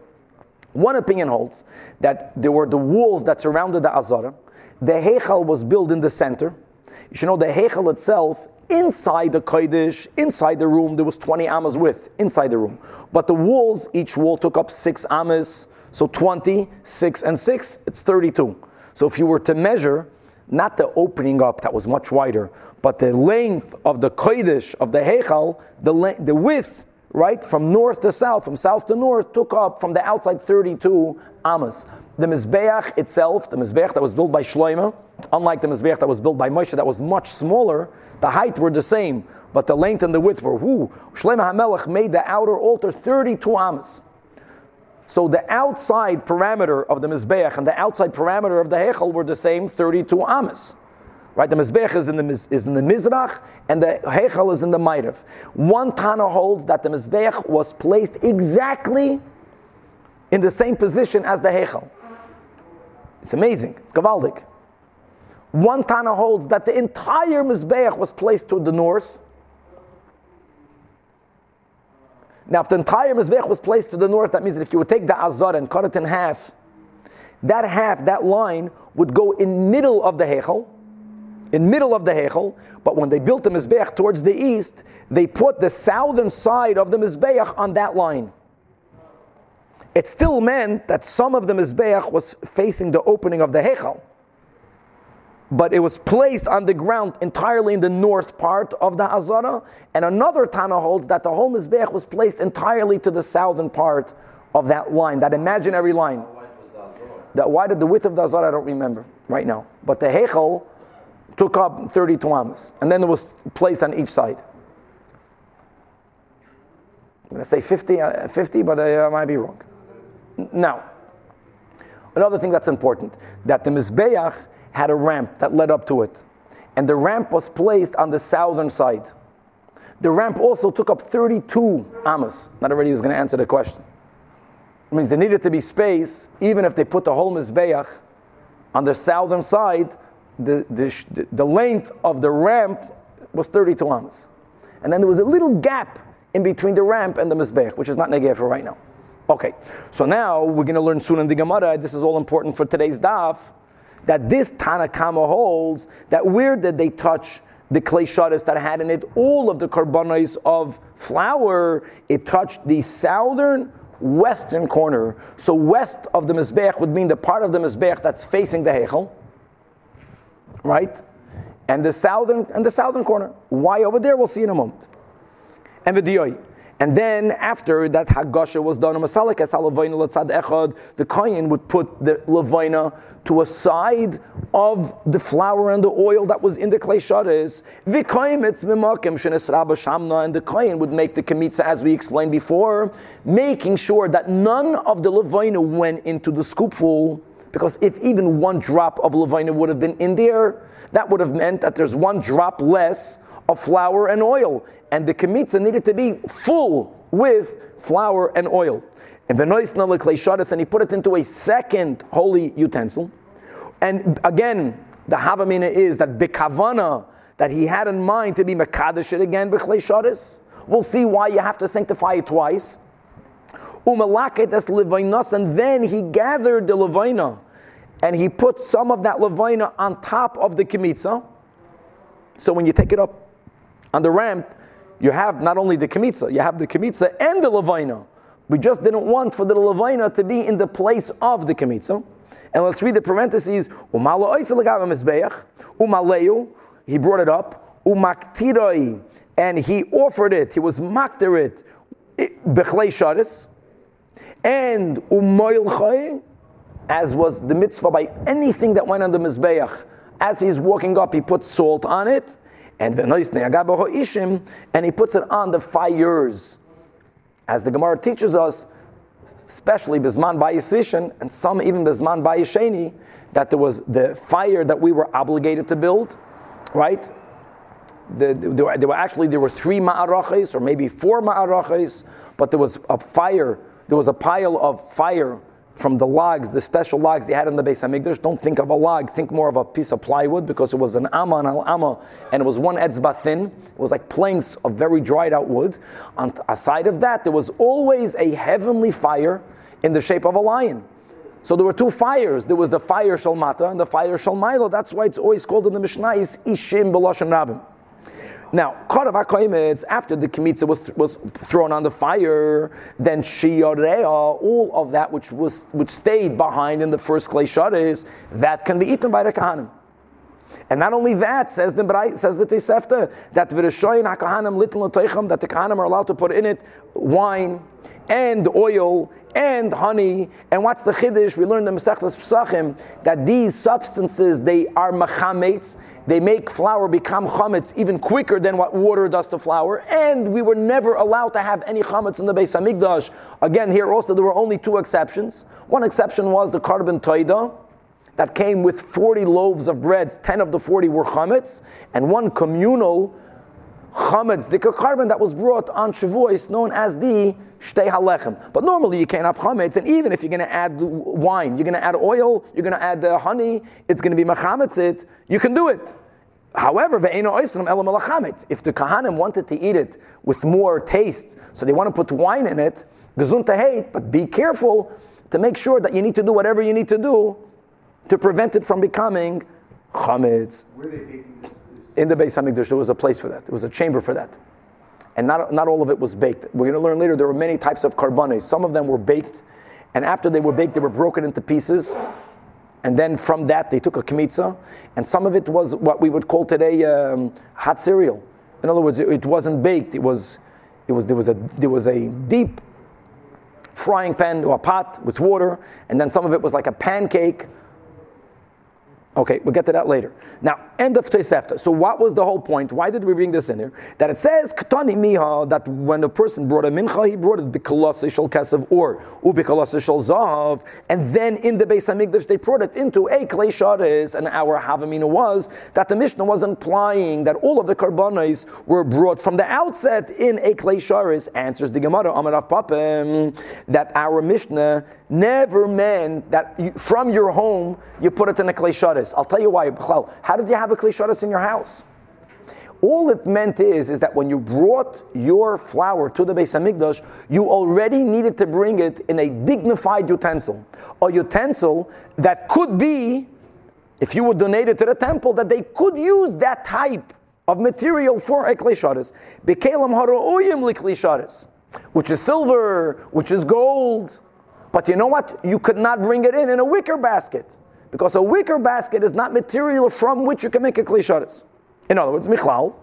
One opinion holds that there were the walls that surrounded the Azara, the Heichal was built in the center. You should know the Heichal itself, inside the Kodesh, inside the room, there was 20 amas width, inside the room. But the walls, each wall took up 6 amas, so 20, 6 and 6, it's 32. So if you were to measure, not the opening up that was much wider, but the length of the Kodesh, of the Heichal, the, the width, right, from north to south, from south to north, took up from the outside 32 amas. The Mizbeach itself, the Mizbeach that was built by Shloimeh, unlike the Mizbeach that was built by Moshe, that was much smaller, the height were the same, but the length and the width were, who? Shloimeh HaMelech made the outer altar 32 amas. So the outside parameter of the Mizbeach and the outside parameter of the Hechel were the same 32 amas. Right, the Mizbeach is in the, is in the Mizrach and the Hechel is in the Ma'ariv. One Tana holds that the Mizbeach was placed exactly in the same position as the Hechel. It's amazing. It's gavaldik. One Tana holds that the entire Mizbeach was placed to the north. Now, if the entire Mizbeach was placed to the north, that means that if you would take the Azar and cut it in half, that half, that line, would go in middle of the Hechel, in middle of the Hechel, but when they built the Mizbeach towards the east, they put the southern side of the Mizbeach on that line it still meant that some of the Mizbeach was facing the opening of the Hechel. But it was placed on the ground entirely in the north part of the Azara. And another Tana holds that the whole Mizbeach was placed entirely to the southern part of that line, that imaginary line. That why did the width of the Azara? I don't remember right now. But the Hechel took up 32 amas. And then it was placed on each side. I'm going to say 50, uh, 50 but I, I might be wrong. Now, another thing that's important that the Mizbeach had a ramp that led up to it, and the ramp was placed on the southern side. The ramp also took up 32 amas. Not already was going to answer the question. It means there needed to be space, even if they put the whole Mizbeach on the southern side, the, the, the length of the ramp was 32 amas. And then there was a little gap in between the ramp and the Mizbeach, which is not negative for right now. Okay, so now we're going to learn soon in the Gemara. This is all important for today's daf. That this Tanakama holds that where did they touch the clay shadas that had in it all of the carbonates of flour? It touched the southern western corner. So west of the mizbech would mean the part of the mizbech that's facing the hechel, right? And the southern and the southern corner. Why over there? We'll see in a moment. And the and then after that Hagasha was done, the Kohen would put the Levina to a side of the flour and the oil that was in the klei sharis. And the Kohen would make the kemitza, as we explained before, making sure that none of the Levina went into the scoopful. Because if even one drop of Levina would have been in there, that would have meant that there's one drop less of flour and oil and the kemitza needed to be full with flour and oil. And and he put it into a second holy utensil. And again, the Havamina is that Bikavana, that he had in mind to be Makadosh it again, B'chlei We'll see why you have to sanctify it twice. Umalaket es levainas, and then he gathered the levaina, and he put some of that levaina on top of the kemitza. So when you take it up on the ramp, you have not only the kemitza, you have the kemitza and the levina. We just didn't want for the levina to be in the place of the kemitza. And let's read the parentheses. Umaleu, he brought it up. Umaktiroi, and he offered it. He was makter it. And umoil as was the mitzvah by anything that went on the mizbeach. As he's walking up, he put salt on it and and he puts it on the fires. As the Gemara teaches us, especially Bisman Bayisishin, and some even Bisman Bayisheni, that there was the fire that we were obligated to build, right? The, were, there, were, actually there were three ma'araches or maybe four ma'araches, but there was a fire, there was a pile of fire from the logs, the special logs they had in the Beis Hamikdash. Don't think of a log, think more of a piece of plywood because it was an amma and al amma, and it was one etzba thin. It was like planks of very dried out wood. On aside of that, there was always a heavenly fire in the shape of a lion. So there were two fires. There was the fire Shalmata and the fire Shalmailo. That's why it's always called in the Mishnah is Ishim B'Lashon Rabim. Now, Karav after the Kemitza was, was thrown on the fire, then Shiyorea, all of that which was which stayed behind in the first klei Sharis, that can be eaten by the Kahanim. And not only that, says the says the Tosefta, that v'rishoyin hakahanim little that the kahanim are allowed to put in it wine and oil and honey. And what's the chiddush? We learned in Masechtas Pesachim that these substances they are machametz. They make flour become chametz even quicker than what water does to flour. And we were never allowed to have any chametz in the Beis Hamikdash. Again, here also there were only two exceptions. One exception was the korban toida that came with 40 loaves of breads. 10 of the 40 were chametz, and one communal chametz, the korban that was brought on Shavuos, known as the shtei halechem. But normally you can't have chametz, and even if you're going to add wine, you're going to add oil, you're going to add uh, honey, it's going to be machametzit, you can do it. However, if the kahanim wanted to eat it with more taste, so they want to put wine in it, hate, but be careful to make sure that you need to do whatever you need to do to prevent it from becoming chametz. Where are they baking this? In the Beis Hamikdash, there was a place for that. There was a chamber for that and not, not all of it was baked. We're going to learn later there were many types of korbanos. Some of them were baked, and after they were baked, they were broken into pieces. And then from that, they took a kmitza, and some of it was what we would call today um, hot cereal. In other words, it, it wasn't baked. It was, it was, there, was a, there was a deep frying pan or a pot with water, and then some of it was like a pancake Okay, we'll get to that later. Now, end of Tosefta. So, what was the whole point? Why did we bring this in here? That it says Katani Miha that when a person brought a mincha, he brought it bikalosishal kasav or ubikalosishal zahav, and then in the Beis Hamikdash they brought it into a klei sharis. And our havamina was that the Mishnah was implying that all of the karbanis were brought from the outset in a klei sharis. Answers the Gemara Amarav Papim that our Mishnah never meant that you, from your home you put it in a klei sharis. I'll tell you why. How did you have a kli in your house? All it meant is, is that when you brought your flour to the Beis Hamikdash, you already needed to bring it in a dignified utensil, a utensil that could be, if you would donate it to the temple, that they could use that type of material for a klisharis. Haro'uyim liklisharis, which is silver, which is gold. But you know what? You could not bring it in in a wicker basket. Because a wicker basket is not material from which you can make a klisharis. In other words, michlal,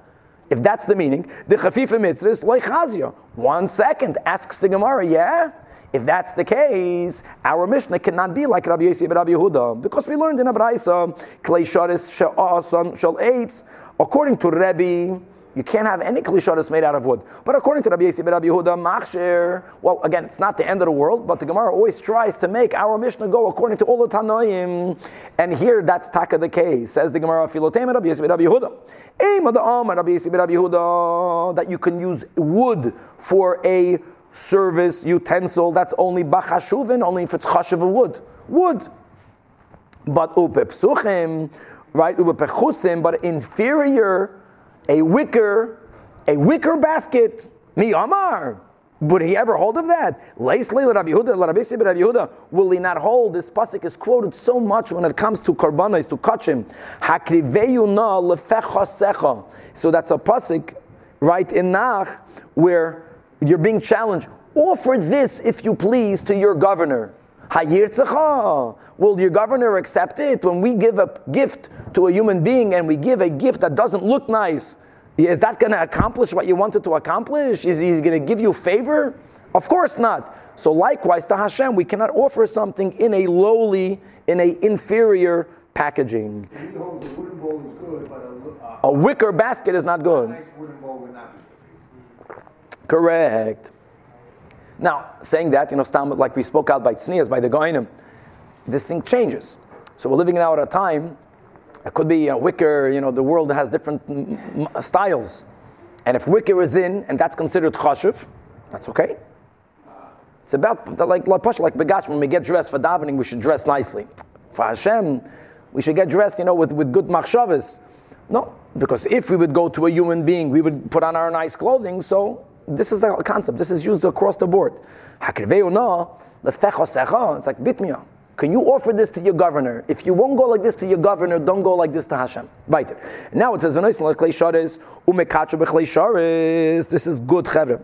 if that's the meaning, the chafifa mitzvah is loichazia. One second, asks the Gemara, yeah? If that's the case, our Mishnah cannot be like Rabbi Yossi Rabbi Yehuda, because we learned in Abraisa, klei sharis shal eitz, according to Rabbi, you can't have any klishadas made out of wood. But according to Rabbi Yossi Rabbi Yehuda, machsher, well, again, it's not the end of the world, but the Gemara always tries to make our Mishnah go according to all the Tanoim. And here, that's taka the case. Says the Gemara, Filotem Rabbi Yossi Rabbi Yehuda. Rabbi Yossi Rabbi Yehuda, that you can use wood for a service utensil, that's only bachashuvin, only if it's chashuv wood. Wood. But upepsuchim, right, upepechusim, but inferior a wicker, a wicker basket. Mi Amar. Would he ever hold of that? Will he not hold? This pasuk is quoted so much when it comes to karbanos, to kachim. So that's a pasuk, right in Nach, where you're being challenged. Offer this, if you please, to your governor. Will your governor accept it? When we give a gift to a human being and we give a gift that doesn't look nice, is that going to accomplish what you wanted to accomplish? Is he going to give you favor? Of course not. So likewise to Hashem, we cannot offer something in a lowly, in a inferior packaging. He holds the wooden bowl is good, but a, uh, A wicker basket is not good. Nice wooden bowl would not good. Correct. Now, saying that, you know, stam- like we spoke out by Tznias, by the Goinim, this thing changes. So we're living now at a time, it could be a wicker, you know, the world has different mm, mm, styles. And if wicker is in, and that's considered chashuv, that's okay. It's about, like, like, like Begash, when we get dressed for davening, we should dress nicely. For Hashem, we should get dressed, you know, with, with good machshavas. No, because if we would go to a human being, we would put on our nice clothing, so this is the concept. This is used across the board. It's like bitmia. Can you offer this to your governor? If you won't go like this to your governor, don't go like this to Hashem. Right. Now it says, this is good chevre.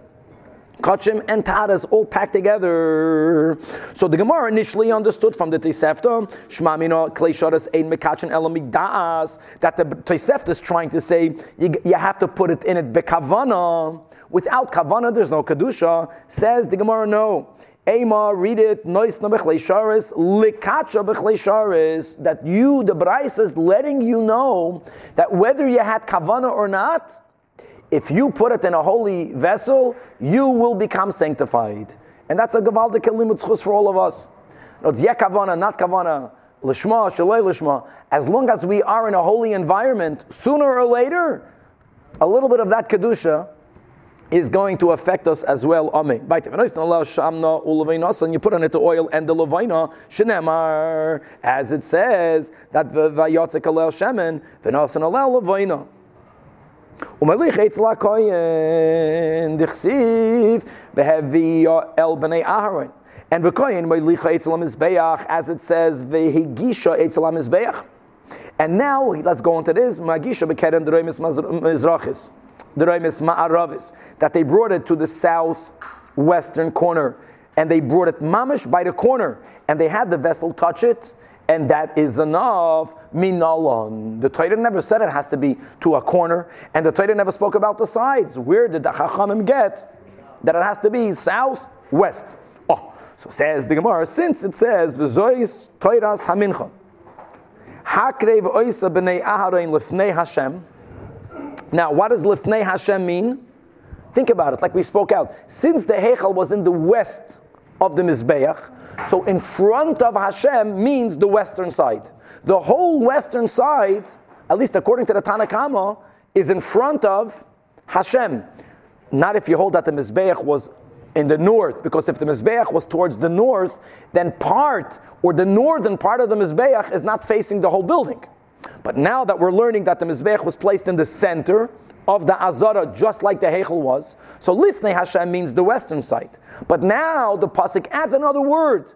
Kachim and Taras all packed together. So the Gemara initially understood from the Tosefta, Shmamino Klei Sharas Ein Mekachin Elamik Da'as, that the Tosefta is trying to say you, you have to put it in it bekavana. Without kavana, there's no kedusha. Says the Gemara, no. Ema, read it. Nois no sharis, likacha. That you, the Brais, is letting you know that whether you had kavana or not, if you put it in a holy vessel, you will become sanctified. And that's a gavaldik limud for all of us. No, it's kavana, not kavana, lishma, shalei lishma. As long as we are in a holy environment, sooner or later, a little bit of that kedusha is going to affect us as well. Amen. And you put on it the oil and the levina, shenemar, as it says that the vayotzek alel shemen, v'nasan alel levina. ומליך אצל הכהן, דכסיב, והביא אל בני אהרון. And v'koyin moilicha etzel mizbeach, as it says, v'higisha etzel mizbeach. And now let's go into this. Magisha bekeren deroimis mizrachis the Raimis Ma'aravis, that they brought it to the southwestern corner, and they brought it mamish by the corner, and they had the vessel touch it, and that is enough. Minalon. The Torah never said it has to be to a corner, and the Torah never spoke about the sides. Where did the Chachamim get that it has to be south, west? Oh, so says the Gemara, since it says V'zois Toiras Hamincha, Hakrev Oisa B'nei Aharon Lefnei Hashem, now, what does Lifnei Hashem mean? Think about it, like we spoke out. Since the Heichal was in the west of the Mizbeach, so in front of Hashem means the western side. The whole western side, at least according to the Tanakama, is in front of Hashem. Not if you hold that the Mizbeach was in the north, because if the Mizbeach was towards the north, then part, or the northern part of the Mizbeach is not facing the whole building. But now that we're learning that the Mizbech was placed in the center of the Azara, just like the Heichel was, so Lifnei Hashem means the western side. But now the Pasuk adds another word.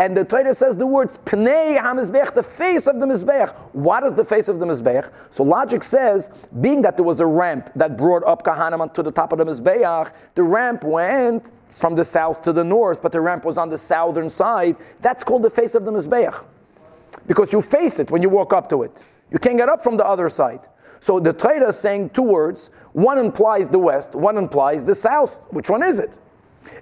And the Torah says the words Pnei HaMizbech, the face of the Mizbech. What is the face of the Mizbech? So logic says, being that there was a ramp that brought up Kahanim to the top of the Mizbech, the ramp went from the south to the north, but the ramp was on the southern side. That's called the face of the Mizbech. Because you face it when you walk up to it. You can't get up from the other side. So the Torah is saying two words. One implies the west, one implies the south. Which one is it?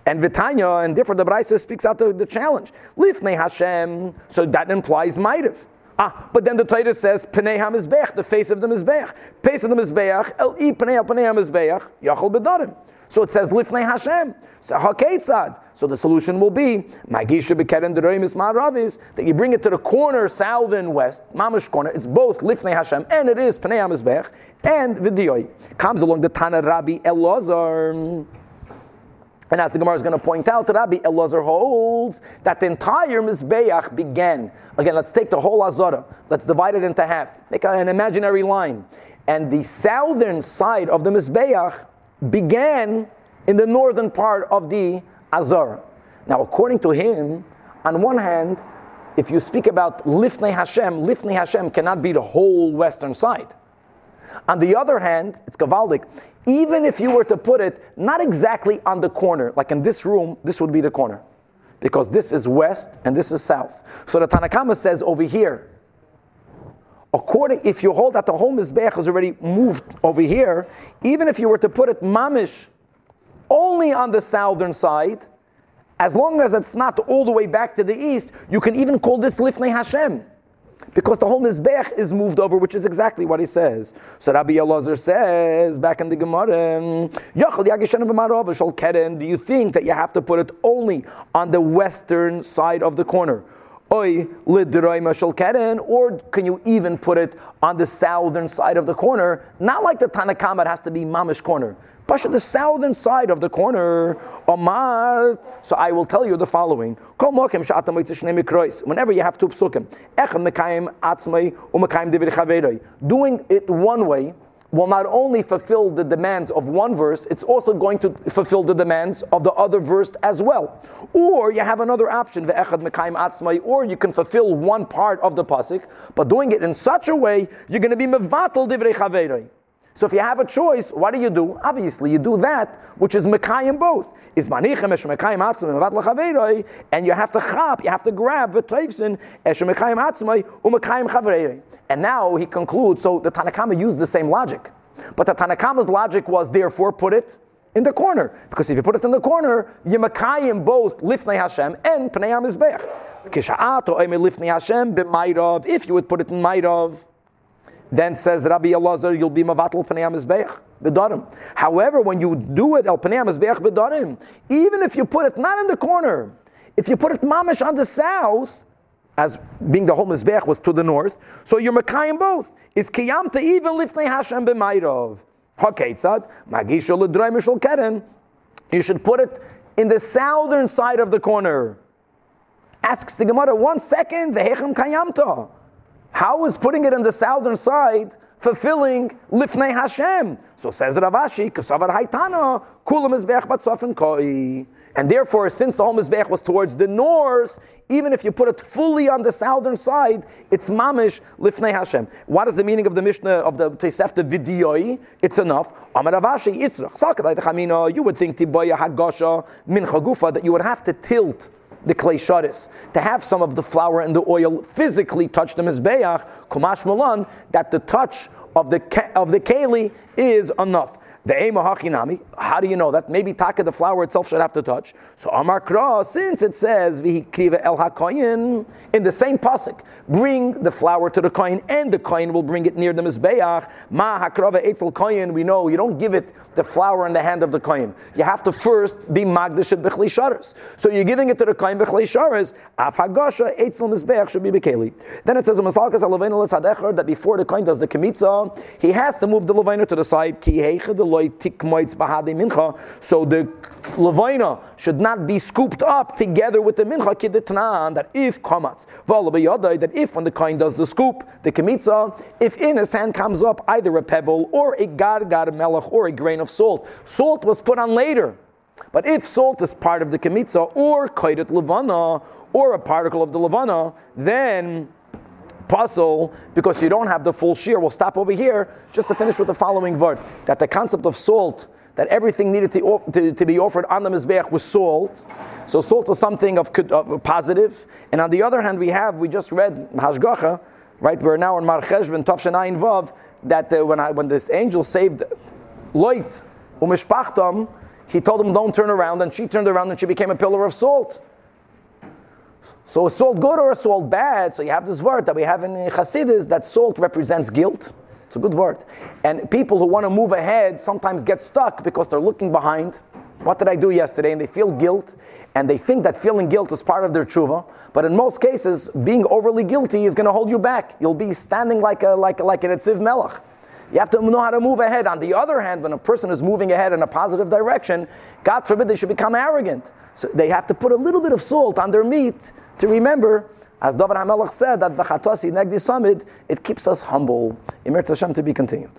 And Vitanya and different the Braisa speaks out the, the challenge. Lifnei Hashem. So that implies Maitiv. Ah, but then the Torah says Pnei HaMizbeach, the face of the Mizbeach. Face of the Mizbeach, El I Pnei Pnei HaMizbeach, Yachol Bedarim. So it says Lifnei Hashem. So Hakeitzad. So the solution will be Magisha Bekeren Deroimis Ma'aravis that you bring it to the corner, south and west, Mamish corner. It's both Lifnei Hashem and it is Pnei HaMizbech and Vidiyoi. Comes along the Tana Rabbi Elazar. And as the Gemara is going to point out, Rabbi Elazar holds that the entire Mizbeach began. Again, let's take the whole Azara. Let's divide it into half. Make an imaginary line. And the southern side of the Mizbeach began in the northern part of the Azar. Now, according to him, on one hand, if you speak about Lifnei Hashem, Lifnei Hashem cannot be the whole western side. On the other hand, it's Gavaldik. Even if you were to put it not exactly on the corner, like in this room, this would be the corner. Because this is west and this is south. So the Tanakama says over here, according, if you hold that the whole Mizbech is already moved over here, even if you were to put it mamish only on the southern side, as long as it's not all the way back to the east, you can even call this Lifnei Hashem. because the whole Mizbech is moved over, which is exactly what he says. So Rabbi Elazar says, back in the Gemara, do you think that you have to put it only on the western side of the corner? Or can you even put it on the southern side of the corner? Not like the Tanakama, it has to be mamish corner. Pasha, the southern side of the corner, Omar. So I will tell you the following. Whenever you have two psukim, doing it one way will not only fulfill the demands of one verse, it's also going to fulfill the demands of the other verse as well. Or you have another option, or you can fulfill one part of the pasuk, but doing it in such a way, you're going to be mevatel divrei chaveroi. So if you have a choice, what do you do? Obviously, you do that which is Mekayim both. Is manichem esh Mekayim atzmai mevat lachaveiroi, and you have to chop, you have to grab v'toivsin esh Mekayim atzmai u'Mekayim chaveiroi. And now he concludes, so the Tanakama used the same logic. But the Tanakama's logic was, therefore, put it in the corner. Because if you put it in the corner, you Mekayim both Lifnei Hashem and Pnei HaMizbech. Kisha'at or Lifnei Hashem b'mairav, if you would put it in mairav. Then says Rabbi Elazar, you'll be mavatal pnei mizbeach bedarim. However, when you do it el pnei mizbeach bedarim, even if you put it not in the corner, if you put it mamish on the south, as being the whole mizbeach was to the north, so you're makayim both. Is kiyam to even lifnei Hashem b'mayrov. Haketzad magisha l'drei mishal keren. You should put it in the southern side of the corner. Asks the Gemara, one second, vehechem kayamta. How is putting it in the southern side fulfilling Lifnei Hashem? So says Rav Ashi, Kasavar Haitana, Kulam Mizbech Batzofin Koi. And therefore, since the whole Mizbech was towards the north, even if you put it fully on the southern side, it's mamish lifnei Hashem. What is the meaning of the Mishnah of the Tosefta Vidyoi? It's enough. Amar Rav Ashi Yitzrach. You would think Tiboya Hagasha Min Chagufa that you would have to tilt the clay sharis, to have some of the flour and the oil physically touch the mizbeach, kumash malan, that the touch of the of the keli is enough. The hachinami. How do you know that? Maybe taka the flour itself should have to touch. So Amar Kra, since it says el hakoyin in the same pasuk, bring the flour to the koyin, and the koyin will bring it near the mizbeach. Ma hakrava etzel koyin. We know you don't give it the flour in the hand of the koyin. You have to first be magdish at bechli sharas. So you're giving it to the koyin bechli sharas. Af hagasha etzel mizbeach should be bekeli. Then it says masalkas alaveinu that before the koyin does the kemitza, he has to move the levainer to the side. Ki the so the levina should not be scooped up together with the mincha kidetnan. That if kamatz that if when the kohen does the scoop, the kemitza, if in his hand comes up either a pebble or a gargar melech or a grain of salt, salt was put on later. But if salt is part of the kemitza or kaidet levana or a particle of the levana, then puzzle because you don't have the full shear. We'll stop over here just to finish with the following word that the concept of salt, that everything needed to, to, to be offered on the Mizbeach was salt. So salt is something of, of, positive. And on the other hand, we have, we just read Hashgacha, right? We're now in Marcheshvin, Tavshanai Vav, that uh, when, I, when this angel saved Loit, Umishpachtam, he told him, don't turn around, and she turned around and she became a pillar of salt. So salt good or salt bad? So you have this word that we have in Hasidus that salt represents guilt. It's a good word. And people who want to move ahead sometimes get stuck because they're looking behind. What did I do yesterday? And they feel guilt, and they think that feeling guilt is part of their tshuva. But in most cases, being overly guilty is going to hold you back. You'll be standing like a like a, like an etziv melech. You have to know how to move ahead. On the other hand, when a person is moving ahead in a positive direction, God forbid they should become arrogant. So they have to put a little bit of salt on their meat to remember, as David HaMelech said, that the Chatasi Negdi Summit, it keeps us humble. Emer Hashem to be continued.